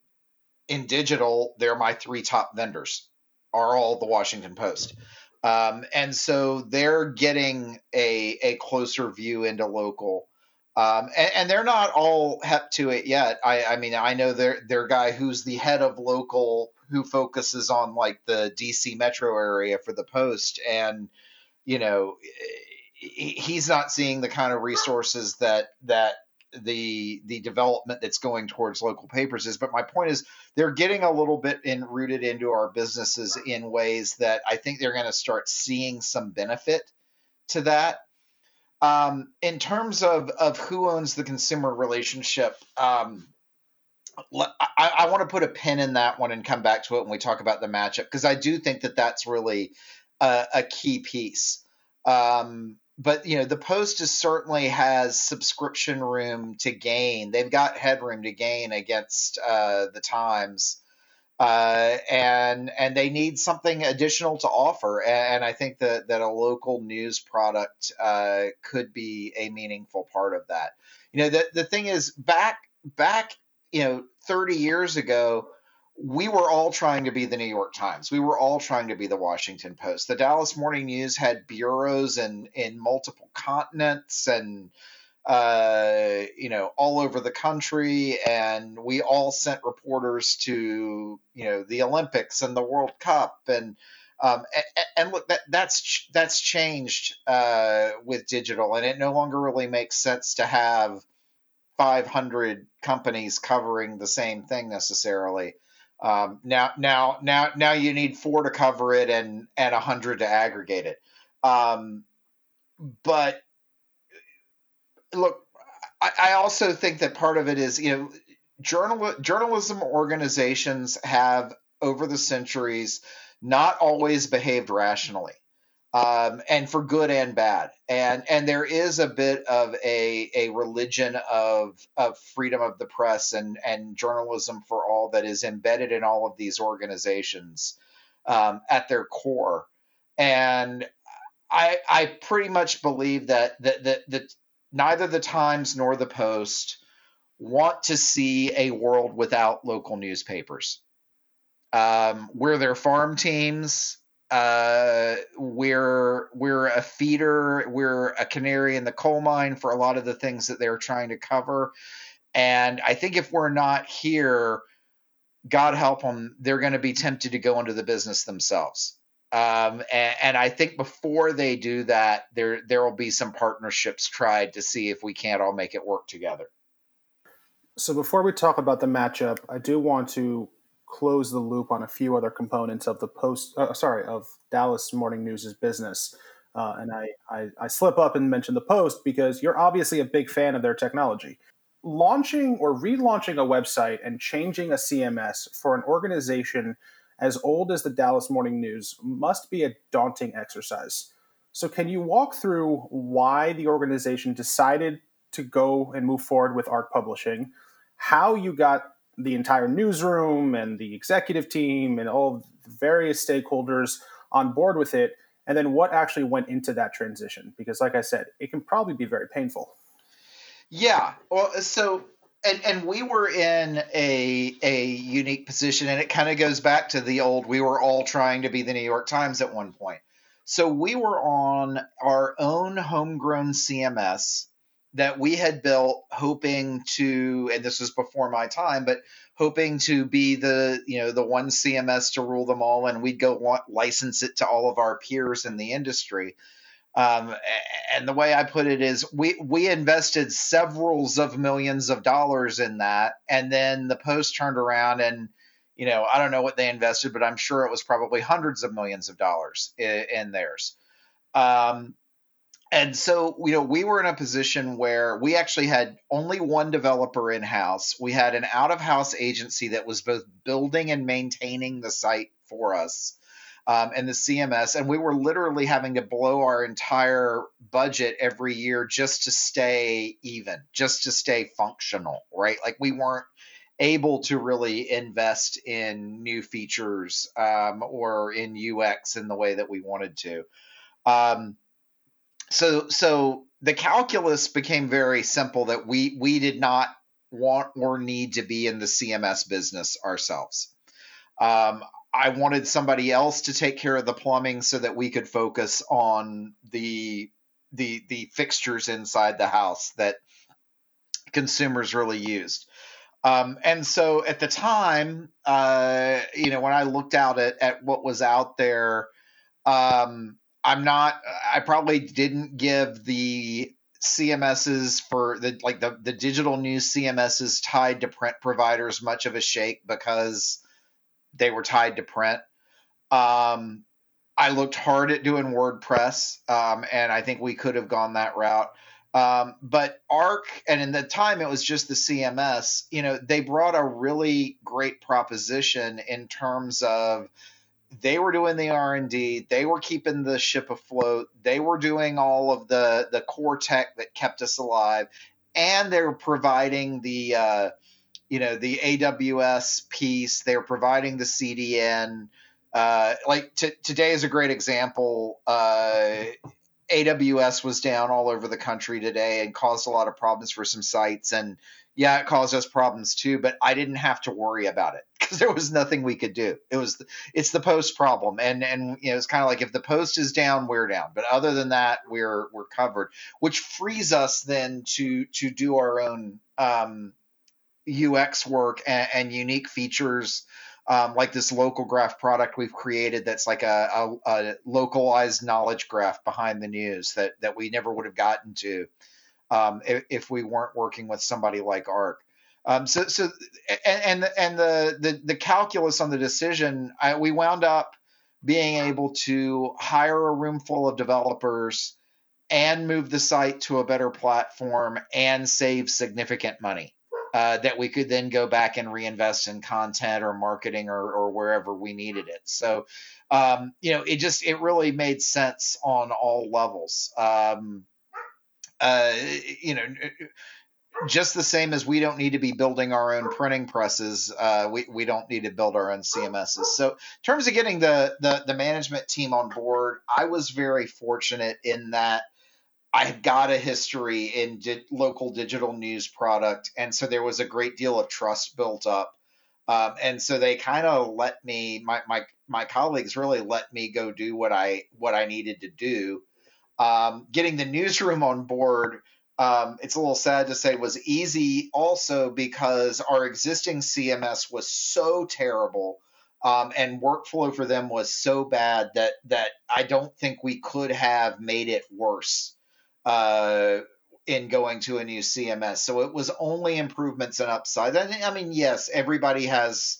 in digital, they're my three top vendors are all the Washington Post. Um, and so they're getting a, a closer view into local. Um, and, and, they're not all hep to it yet. I, I mean, I know their their guy who's the head of local who focuses on like the DC metro area for the Post, and you know, he's not seeing the kind of resources that that the the development that's going towards local papers is but my point is they're getting a little bit in rooted into our businesses in ways that i think they're going to start seeing some benefit to that um, in terms of of who owns the consumer relationship um, I, I want to put a pin in that one and come back to it when we talk about the matchup because I do think that that's really a, a key piece. Um, but you know the post is certainly has subscription room to gain. They've got headroom to gain against uh, the times uh, and and they need something additional to offer and, i think that that a local news product uh, could be a meaningful part of that. You know the, the thing is back back you know 30 years ago we were all trying to be the New York Times. We were all trying to be the Washington Post. The Dallas Morning News had bureaus in in multiple continents and uh, you know all over the country, and we all sent reporters to you know the Olympics and the World Cup and. Um, and, and, look, that that's that's changed uh, with digital, and it no longer really makes sense to have 500 companies covering the same thing necessarily. Um, now, now, now, now you need four to cover it and and a hundred to aggregate it. Um, but look, I, I, also think that part of it is you know journal journalism organizations have over the centuries not always behaved rationally um, and for good and bad. And and there is a bit of a a religion of of freedom of the press and and journalism for all that is embedded in all of these organizations um, at their core. And I I pretty much believe that that that, that neither the Times nor the Post want to see a world without local newspapers. Um, where their farm teams uh, we're we're a feeder, we're a canary in the coal mine for a lot of the things that they're trying to cover. And I think if we're not here, God help them, they're going to be tempted to go into the business themselves. Um, and, and, I think before they do that, there there will be some partnerships tried to see if we can't all make it work together. So before we talk about the matchup, I do want to close the loop on a few other components of the post. Uh, sorry, of Dallas Morning News's business. Uh, and I, I, I slip up and mention the Post because you're obviously a big fan of their technology. Launching or relaunching a website and changing a CMS for an organization as old as the Dallas Morning News must be a daunting exercise. So, can you walk through why the organization decided to go and move forward with ARC Publishing, how you got the entire newsroom and the executive team and all the various stakeholders on board with it, and then what actually went into that transition? Because, like I said, it can probably be very painful. Yeah. Well, so and and we were in a a unique position and it kind of goes back to the old we were all trying to be the New York Times at one point. So we were on our own homegrown CMS that we had built hoping to and this was before my time but hoping to be the you know the one CMS to rule them all and we'd go license it to all of our peers in the industry um, and the way I put it is, we we invested severals of millions of dollars in that, and then the Post turned around and, you know, I don't know what they invested, but I'm sure it was probably hundreds of millions of dollars in, in theirs. Um, and so, you know, we were in a position where we actually had only one developer in house. We had an out of house agency that was both building and maintaining the site for us um, and the CMS, and we were literally having to blow our entire budget every year just to stay even, just to stay functional, right? Like we weren't able to really invest in new features um, or in UX in the way that we wanted to. Um, so, so the calculus became very simple that we we did not want or need to be in the CMS business ourselves. Um, I wanted somebody else to take care of the plumbing so that we could focus on the the the fixtures inside the house that consumers really used. Um, and so at the time, uh, you know, when I looked out at, at what was out there, um, I'm not, I probably didn't give the CMSs for the, like the, the digital news CMSs tied to print providers much of a shake because they were tied to print. Um, I looked hard at doing WordPress, um, and I think we could have gone that route. Um, but Arc, and in the time it was just the CMS, you know, they brought a really great proposition in terms of they were doing the r&d they were keeping the ship afloat they were doing all of the the core tech that kept us alive and they were providing the uh, you know the AWS piece. They're providing the CDN. Uh, like t- today is a great example. Uh, AWS was down all over the country today and caused a lot of problems for some sites. And yeah, it caused us problems too. But I didn't have to worry about it because there was nothing we could do. It was it's the post problem, and and you know it's kind of like if the post is down, we're down. But other than that, we're we're covered, which frees us then to to do our own um, UX work and, and unique features. Um, like this local graph product we've created that's like a, a, a, localized knowledge graph behind the news that that we never would have gotten to um, if, if, we weren't working with somebody like Arc. Um, so so and and, and the, the, the calculus on the decision, I, we wound up being able to hire a room full of developers and move the site to a better platform and save significant money uh, that we could then go back and reinvest in content or marketing or, or wherever we needed it. So, um, you know, it just it really made sense on all levels. Um, uh, you know, just the same as we don't need to be building our own printing presses, uh, we, we don't need to build our own CMSs. So, in terms of getting the, the, the management team on board, I was very fortunate in that I had got a history in di- local digital news product, and so there was a great deal of trust built up. Um, and so they kind of let me, my, my my colleagues really let me go do what I what I needed to do. Um, getting the newsroom on board, um, it's a little sad to say, was easy also because our existing CMS was so terrible. Um, and workflow for them was so bad that that I don't think we could have made it worse uh, in going to a new CMS. So it was only improvements and upsides. I mean, yes, everybody has.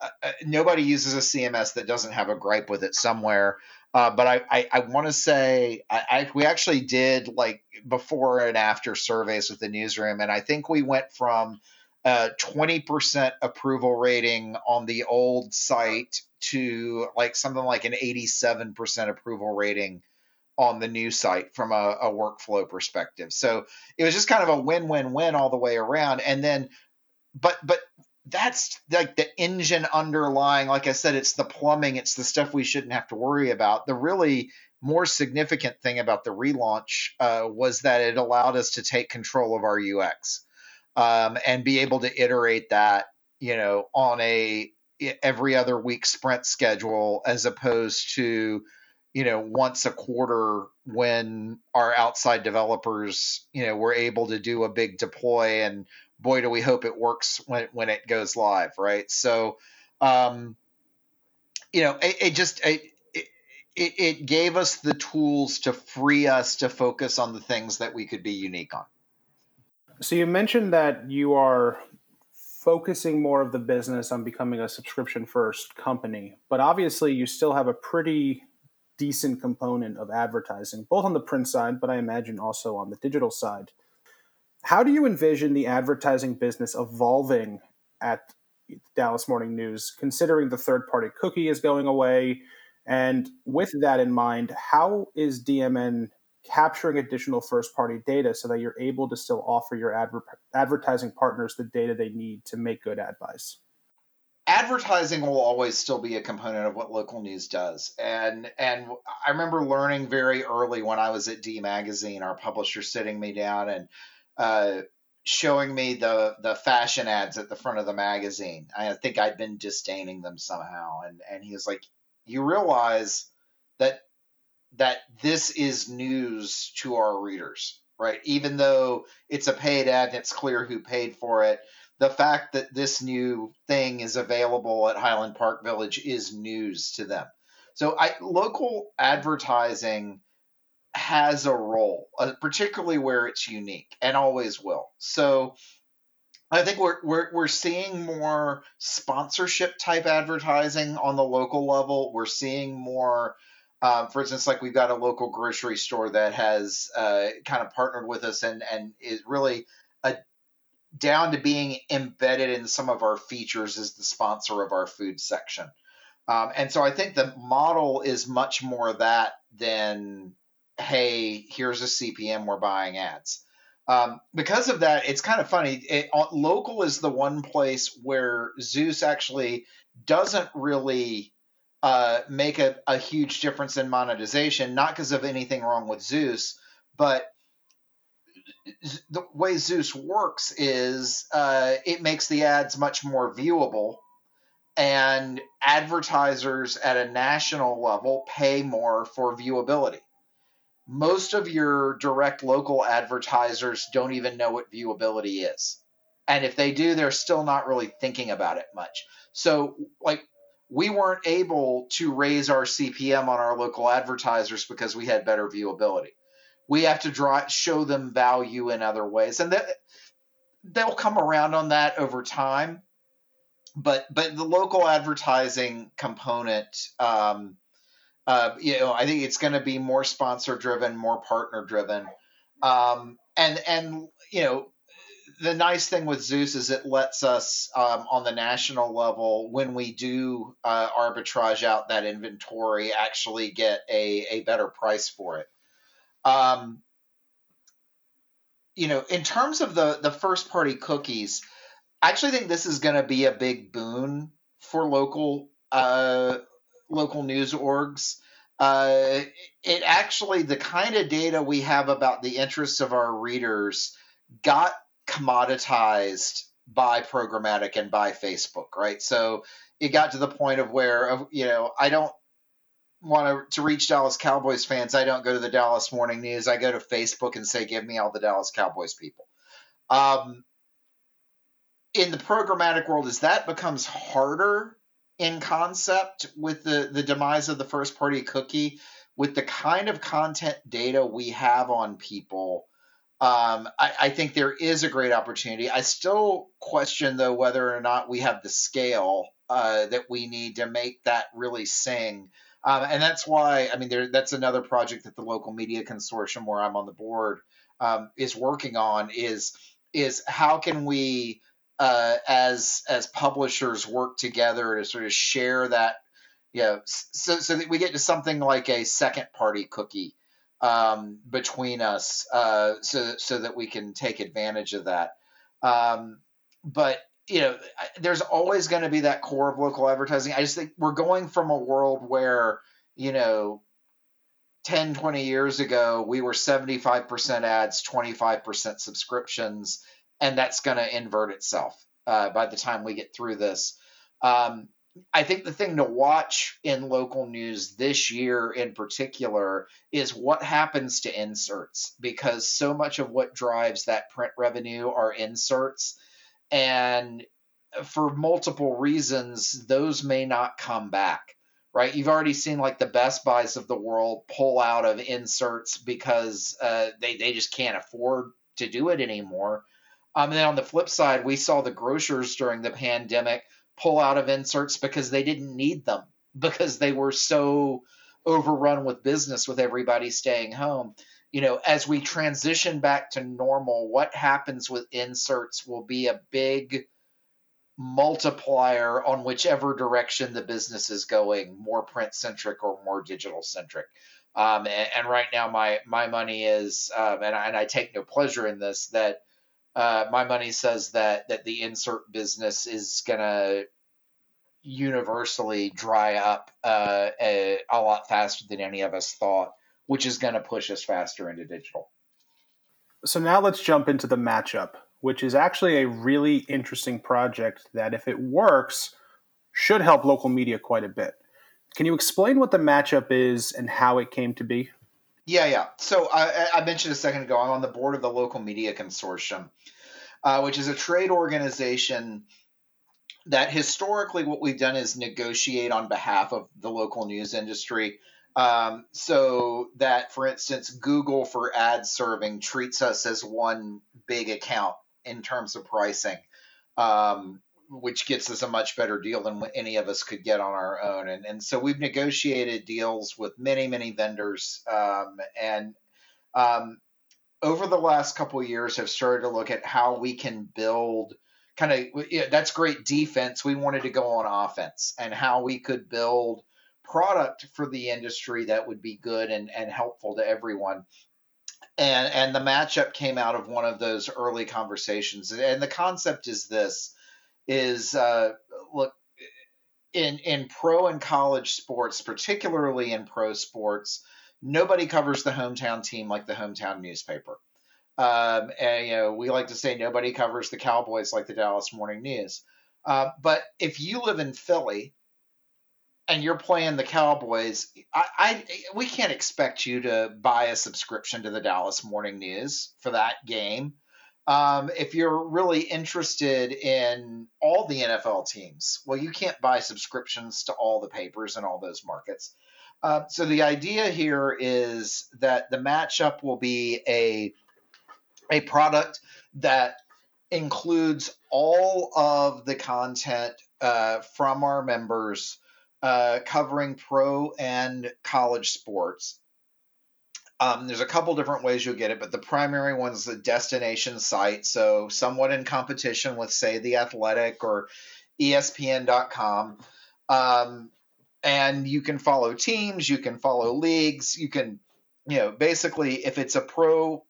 Uh, uh nobody uses a CMS that doesn't have a gripe with it somewhere. Uh, but I, I, I want to say I, I, we actually did like before and after surveys with the newsroom, and I think we went from a 20% approval rating on the old site to like something like an 87% approval rating on the new site from a, a workflow perspective. So it was just kind of a win-win-win all the way around. And then, but but that's like the engine underlying. Like I said, it's the plumbing. It's the stuff we shouldn't have to worry about. The really more significant thing about the relaunch uh, was that it allowed us to take control of our UX um, and be able to iterate that, you know, on a every other week sprint schedule as opposed to you know once a quarter when our outside developers you know were able to do a big deploy and boy do we hope it works when when it goes live right so um you know it, it just it, it, it gave us the tools to free us to focus on the things that we could be unique on so you mentioned that you are focusing more of the business on becoming a subscription first company but obviously you still have a pretty decent component of advertising, both on the print side, but I imagine also on the digital side. How do you envision the advertising business evolving at Dallas Morning News, considering the third party cookie is going away? And with that in mind, how is DMN capturing additional first party data so that you're able to still offer your adver- advertising partners the data they need to make good ad buys? advertising will always still be a component of what local news does and and i remember learning very early when i was at d magazine our publisher sitting me down and uh, showing me the the fashion ads at the front of the magazine. I think i'd been disdaining them somehow. And and he was like you realize that that this is news to our readers right? Even though it's a paid ad and it's clear who paid for it the fact that this new thing is available at Highland Park Village is news to them. So I, local advertising has a role, uh, particularly where it's unique and always will. So I think we're, we're we're seeing more sponsorship type advertising on the local level. We're seeing more, uh, for instance, like we've got a local grocery store that has uh, kind of partnered with us and and is really a down to being embedded in some of our features as the sponsor of our food section. Um, and so I think the model is much more that than, hey, here's a CPM, we're buying ads. Um, because of that, it's kind of funny. It, uh, local is the one place where Zeus actually doesn't really uh, make a, a huge difference in monetization, not because of anything wrong with Zeus, but the way Zeus works is uh, it makes the ads much more viewable, and advertisers at a national level pay more for viewability. Most of your direct local advertisers don't even know what viewability is. And if they do, they're still not really thinking about it much. So, like, we weren't able to raise our CPM on our local advertisers because we had better viewability we have to draw show them value in other ways and that they'll come around on that over time but but the local advertising component um, uh, you know i think it's going to be more sponsor driven more partner driven um, and and you know the nice thing with zeus is it lets us um, on the national level when we do uh, arbitrage out that inventory actually get a, a better price for it. Um, you know, in terms of the the first party cookies, I actually think this is going to be a big boon for local uh, local news orgs. Uh, it actually the kind of data we have about the interests of our readers got commoditized by programmatic and by Facebook, right? So it got to the point of where you know I don't want to, to reach Dallas Cowboys fans, I don't go to the Dallas Morning News. I go to Facebook and say, give me all the Dallas Cowboys people. Um, in the programmatic world, as that becomes harder in concept with the, the demise of the first party cookie, with the kind of content data we have on people, um, I, I, think there is a great opportunity. I still question, though, whether or not we have the scale uh, that we need to make that really sing. Um, and that's why, I mean, there, that's another project that the local media consortium, where I'm on the board, um, is working on. Is is how can we, uh, as as publishers, work together to sort of share that, you know, so so that we get to something like a second party cookie. um, between us, uh, so so that we can take advantage of that. Um, but you know, there's always going to be that core of local advertising. I just think we're going from a world where you know 10 20 years ago we were 75% ads 25% subscriptions and that's going to invert itself uh, by the time we get through this um, i think the thing to watch in local news this year in particular is what happens to inserts because so much of what drives that print revenue are inserts and for multiple reasons those may not come back right? You've already seen like the Best Buys of the world pull out of inserts because uh, they they just can't afford to do it anymore. Um, and then on the flip side, we saw the grocers during the pandemic pull out of inserts because they didn't need them because they were so overrun with business with everybody staying home. You know, as we transition back to normal, what happens with inserts will be a big multiplier on whichever direction the business is going, more print centric or more digital centric. Um, and, and, right now, my my money is, um, and, I, and I take no pleasure in this, that uh, my money says that that the insert business is gonna universally dry up uh, a, a lot faster than any of us thought, which is going to push us faster into digital. So now let's jump into the matchup which is actually a really interesting project that, if it works, should help local media quite a bit. Can you explain what the matchup is and how it came to be? Yeah, yeah. So I, I mentioned a second ago, I'm on the board of the Local Media Consortium, uh, which is a trade organization that historically what we've done is negotiate on behalf of the local news industry. Um, so that, for instance, Google for ad serving treats us as one big account in terms of pricing, um, which gets us a much better deal than any of us could get on our own. And, and so we've negotiated deals with many, many vendors. Um, and um, over the last couple years, have started to look at how we can build kind of yeah, that's great defense. We wanted to go on offense and how we could build product for the industry that would be good and, and helpful to everyone and and the matchup came out of one of those early conversations and the concept is this is uh, look in in pro and college sports particularly in pro sports nobody covers the hometown team like the hometown newspaper um, and you know we like to say nobody covers the cowboys like the dallas morning news uh, but if you live in philly and you're playing the Cowboys, I, I, we can't expect you to buy a subscription to the Dallas Morning News for that game. Um, if you're really interested in all the NFL teams, well, you can't buy subscriptions to all the papers in all those markets. Uh, so the idea here is that the matchup will be a a product that includes all of the content uh, from our members uh, covering pro and college sports. Um, there's a couple different ways you'll get it, but the primary one is the destination site. So, somewhat in competition with, say, The Athletic or ESPN.com. Um, and you can follow teams, you can follow leagues, you can, you know, basically, if it's a pro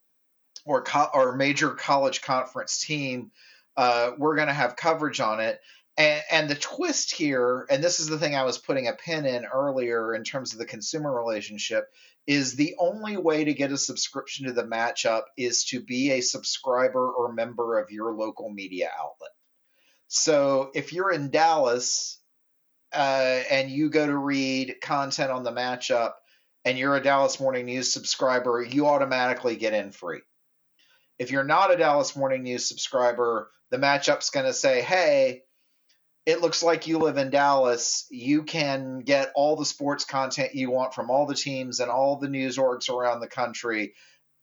or, co- or major college conference team, uh, we're going to have coverage on it. And, and, the twist here, and this is the thing I was putting a pin in earlier in terms of the consumer relationship, is the only way to get a subscription to the matchup is to be a subscriber or member of your local media outlet. So if you're in Dallas uh, and you go to read content on the matchup and you're a Dallas Morning News subscriber, you automatically get in free. If you're not a Dallas Morning News subscriber, the matchup's going to say, hey, it looks like you live in Dallas, you can get all the sports content you want from all the teams and all the news orgs around the country.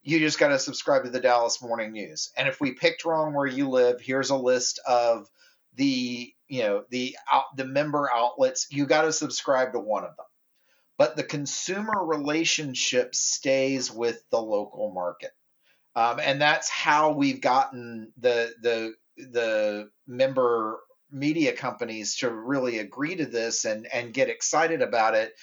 You just got to subscribe to the Dallas Morning News. And if we picked wrong where you live, here's a list of the you know the out, the member outlets. You got to subscribe to one of them. But the consumer relationship stays with the local market, um, and that's how we've gotten the the the member media companies to really agree to this and and get excited about it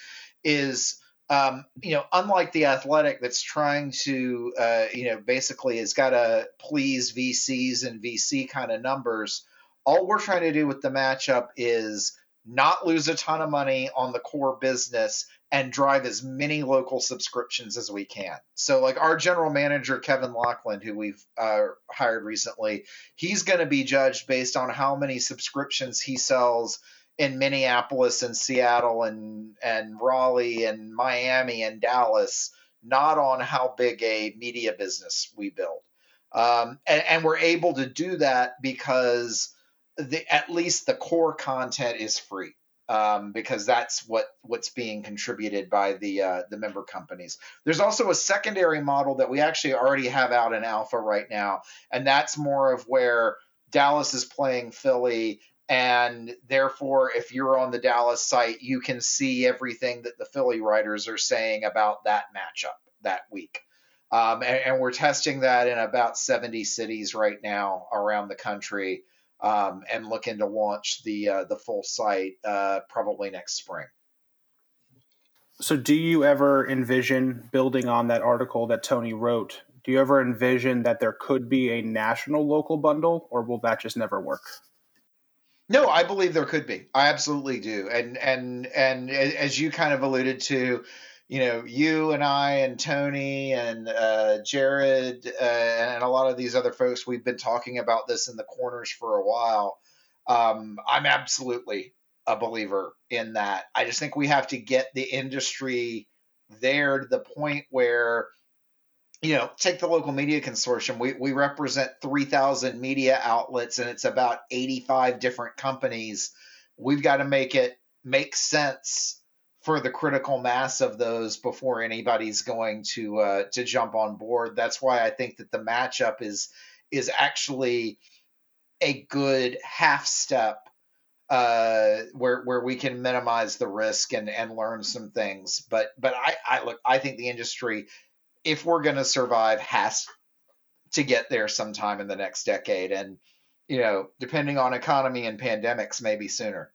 is um, you know, unlike the athletic that's trying to, uh, you know, basically has got to please VCs and VC kind of numbers, all we're trying to do with the matchup is not lose a ton of money on the core business and drive as many local subscriptions as we can. So, like our general manager, Kevin Laughlin, who we've uh, hired recently, he's going to be judged based on how many subscriptions he sells in Minneapolis and Seattle and and Raleigh and Miami and Dallas, not on how big a media business we build. Um, and, and, we're able to do that because the, at least the core content is free. Um, because that's what what's being contributed by the uh, the member companies. There's also a secondary model that we actually already have out in alpha right now, and that's more of where Dallas is playing Philly and therefore if you're on the Dallas site you can see everything that the Philly writers are saying about that matchup that week. Um, and, and, we're testing that in about 70 cities right now around the country, um, and looking to launch the uh, the full site uh, probably next spring. So, do you ever envision building on that article that Tony wrote? Do you ever envision that there could be a national local bundle, or will that just never work? No, I believe there could be. I absolutely do. And and and as you kind of alluded to, you know, you and I and Tony and uh, Jared uh, and a lot of these other folks, we've been talking about this in the corners for a while. Um, I'm absolutely a believer in that. I just think we have to get the industry there to the point where you know, take the local media consortium. We, we represent 3,000 media outlets and it's about 85 different companies. We've got to make it make sense for the critical mass of those before anybody's going to uh, to jump on board. That's why I think that the matchup is is actually a good half step uh, where where we can minimize the risk and and learn some things. But but I, I look I think the industry if we're going to survive, has to get there sometime in the next decade. And, you know, depending on economy and pandemics, maybe sooner.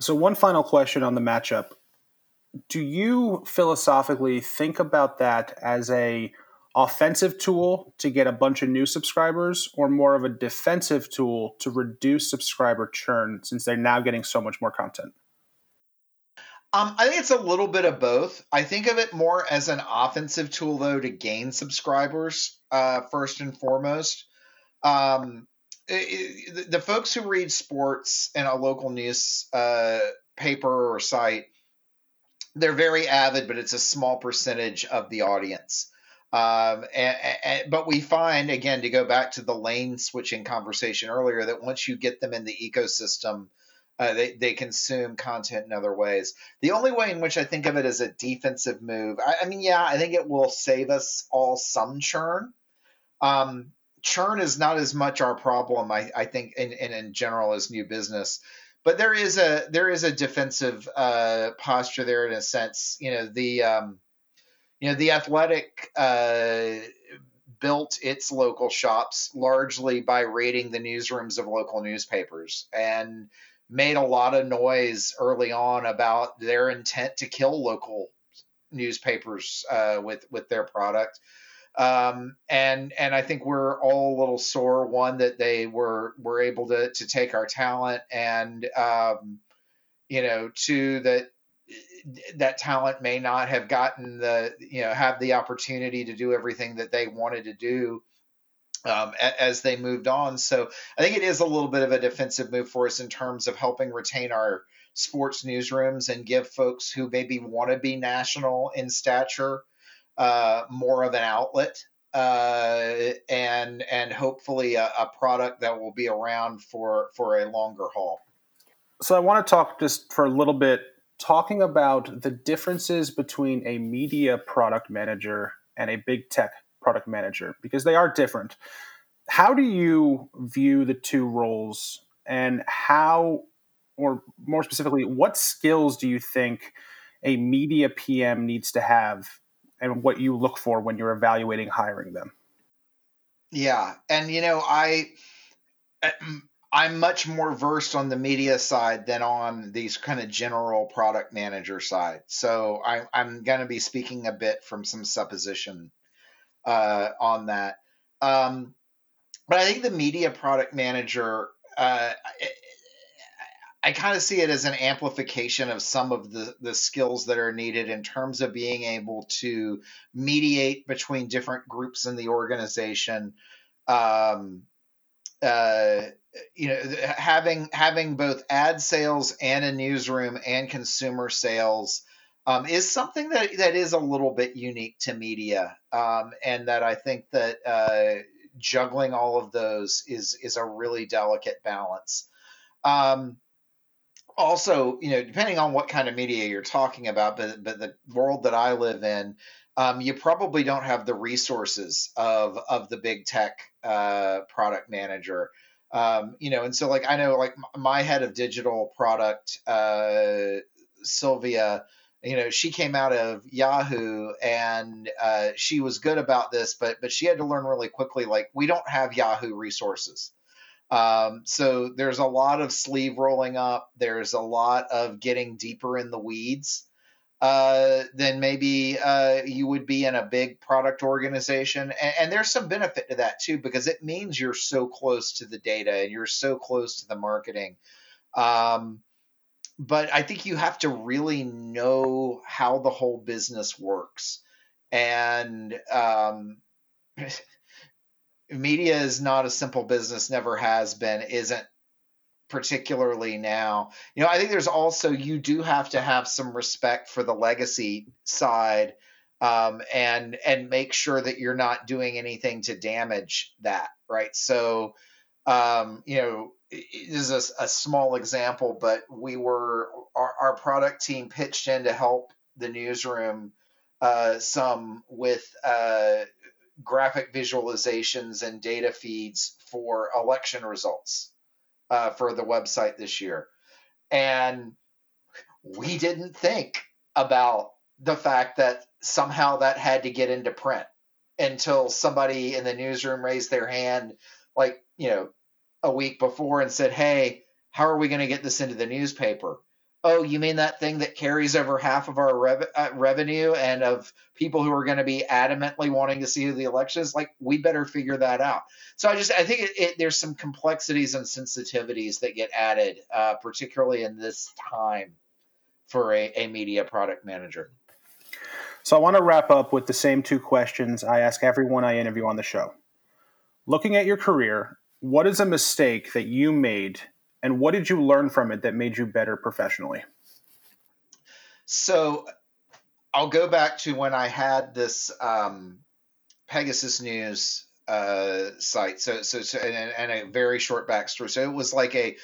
So, one final question on the matchup. Do you philosophically think about that as a offensive tool to get a bunch of new subscribers or more of a defensive tool to reduce subscriber churn since they're now getting so much more content? Um, I think it's a little bit of both. I think of it more as an offensive tool, though, to gain subscribers uh, first and foremost. Um, it, it, the folks who read sports in a local news uh, paper or site, they're very avid, but it's a small percentage of the audience. Um, and, and, but we find, again, to go back to the lane switching conversation earlier, that once you get them in the ecosystem, uh, they, they consume content in other ways. The only way in which I think of it as a defensive move, I, I mean, yeah, I think it will save us all some churn. Um, churn is not as much our problem, I, I think, in, in, in general as new business. But there is a there is a defensive uh, posture there in a sense. You know the um, you know the athletic uh, built its local shops largely by raiding the newsrooms of local newspapers and made a lot of noise early on about their intent to kill local newspapers uh, with with their product. Um, and and I think we're all a little sore. One that they were were able to to take our talent, and um, you know, two that that talent may not have gotten the you know have the opportunity to do everything that they wanted to do um, as they moved on. So I think it is a little bit of a defensive move for us in terms of helping retain our sports newsrooms and give folks who maybe want to be national in stature uh, more of an outlet uh, and and hopefully a, a, product that will be around for for a longer haul. So I want to talk just for a little bit talking about the differences between a media product manager and a big tech product manager because they are different. How do you view the two roles and how, or more specifically, what skills do you think a media PM needs to have and what you look for when you're evaluating hiring them? Yeah. And, you know, I. I'm much more versed on the media side than on these kind of general product manager side. So I, I'm going to be speaking a bit from some supposition uh, on that. Um, but I think the media product manager, uh, I, kind of see it as an amplification of some of the, the skills that are needed in terms of being able to mediate between different groups in the organization. Um, uh, you know, having having both ad sales and a newsroom and consumer sales um, is something that that is a little bit unique to media, um, and that I think that uh, juggling all of those is is a really delicate balance. Um, also, you know, depending on what kind of media you're talking about, but but the world that I live in, um, you probably don't have the resources of of the big tech uh, product manager. Um, you know, and so like I know like my head of digital product, uh, Sylvia, you know, she came out of Yahoo and uh, she was good about this, but but she had to learn really quickly. Like we don't have Yahoo resources. Um, so there's a lot of sleeve rolling up. There's a lot of getting deeper in the weeds uh, than maybe uh, you would be in a big product organization. And, and, there's some benefit to that too, because it means you're so close to the data and you're so close to the marketing. Um, but I think you have to really know how the whole business works. And um, media is not a simple business, never has been, isn't particularly now. You know, I think there's also you do have to have some respect for the legacy side um, and and make sure that you're not doing anything to damage that, right? So, um, you know, this is a, a, small example, but we were our, our, product team pitched in to help the newsroom uh, some with uh, graphic visualizations and data feeds for election results uh, for the website this year. And we didn't think about the fact that somehow that had to get into print until somebody in the newsroom raised their hand, like, you know, a week before and said, Hey, how are we going to get this into the newspaper? Oh, you mean that thing that carries over half of our rev- uh, revenue and of people who are going to be adamantly wanting to see the elections? Like, we better figure that out. So I just, I think it, it, there's some complexities and sensitivities that get added, uh, particularly in this time for a, a media product manager. So I want to wrap up with the same two questions I ask everyone I interview on the show. Looking at your career, what is a mistake that you made and what did you learn from it that made you better professionally? So I'll go back to when I had this um, Pegasus News uh, site. So, so, so and, and, a very short backstory. So it was like a,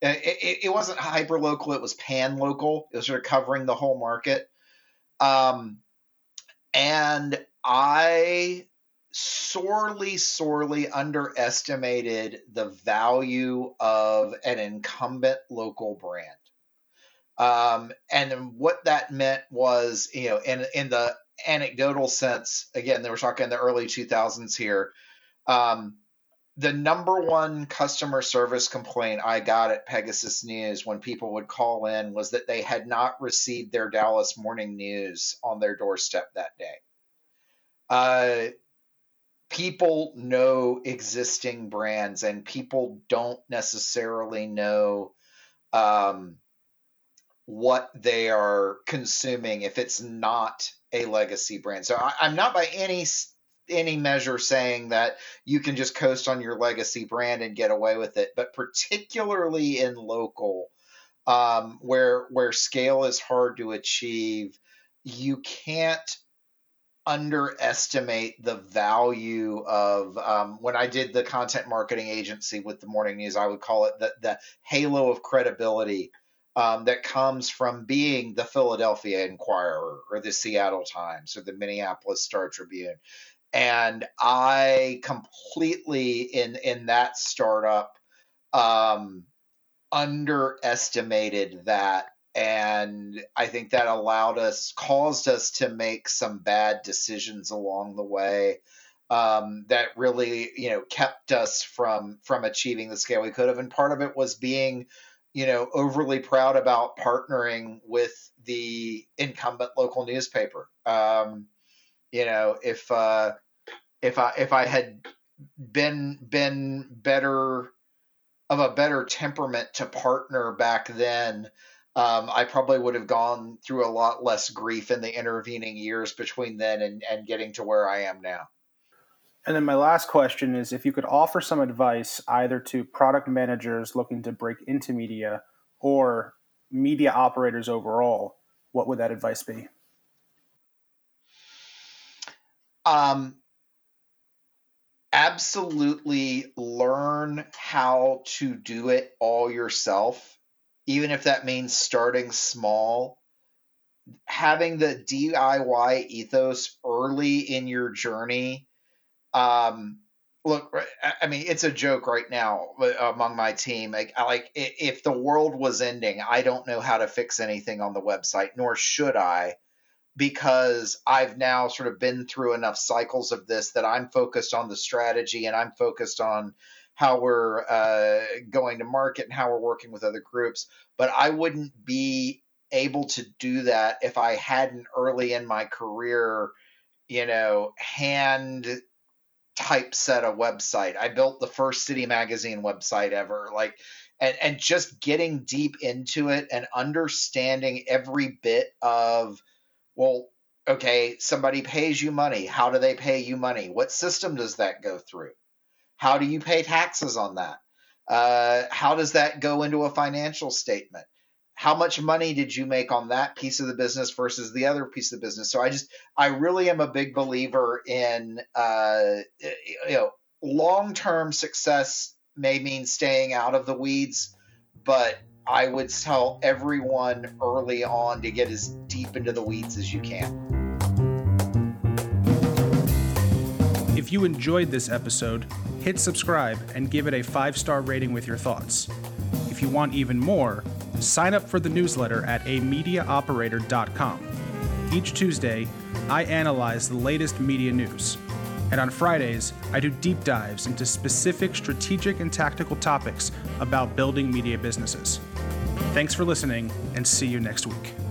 it, it wasn't hyper local. It was pan local. It was sort of covering the whole market. Um, and I sorely, sorely underestimated the value of an incumbent local brand. Um, and what that meant was, you know, in in the anecdotal sense, again, they were talking in the early 2000s here. Um, the number one customer service complaint I got at Pegasus News when people would call in was that they had not received their Dallas Morning News on their doorstep that day. Uh, people know existing brands and people don't necessarily know um, what they are consuming if it's not a legacy brand. So I, am not by any any measure saying that you can just coast on your legacy brand and get away with it, but particularly in local, um, where where scale is hard to achieve, you can't underestimate the value of um, when I did the content marketing agency with the morning news, I would call it the, the halo of credibility um, that comes from being the Philadelphia Inquirer or the Seattle Times or the Minneapolis Star Tribune. And I completely in in that startup um, underestimated that and I think that allowed us, caused us to make some bad decisions along the way. um, that really you know kept us from from achieving the scale we could have and part of it was being you know overly proud about partnering with the incumbent local newspaper um, you know if uh, if i if i had been been better of a better temperament to partner back then um, I probably would have gone through a lot less grief in the intervening years between then and, and getting to where I am now. And then my last question is if you could offer some advice either to product managers looking to break into media or media operators overall, what would that advice be? Um, absolutely learn how to do it all yourself, even if that means starting small. Having the DIY ethos early in your journey um, look, I mean, it's a joke right now among my team. Like, like if the world was ending, I don't know how to fix anything on the website, nor should I, because I've now sort of been through enough cycles of this that I'm focused on the strategy and I'm focused on how we're uh, going to market and how we're working with other groups. But I wouldn't be able to do that if I hadn't early in my career, you know, hand typeset a website. I built the first City Magazine website ever. Like, and, and just getting deep into it and understanding every bit of, well, okay, somebody pays you money. How do they pay you money? What system does that go through? How do you pay taxes on that? Uh, how does that go into a financial statement? how much money did you make on that piece of the business versus the other piece of the business so i just i really am a big believer in uh, you know long-term success may mean staying out of the weeds but i would tell everyone early on to get as deep into the weeds as you can if you enjoyed this episode hit subscribe and give it a five star rating with your thoughts if you want even more sign up for the newsletter at amediaoperator.com. Each Tuesday, I analyze the latest media news. And on Fridays, I do deep dives into specific strategic and tactical topics about building media businesses. Thanks for listening, and see you next week.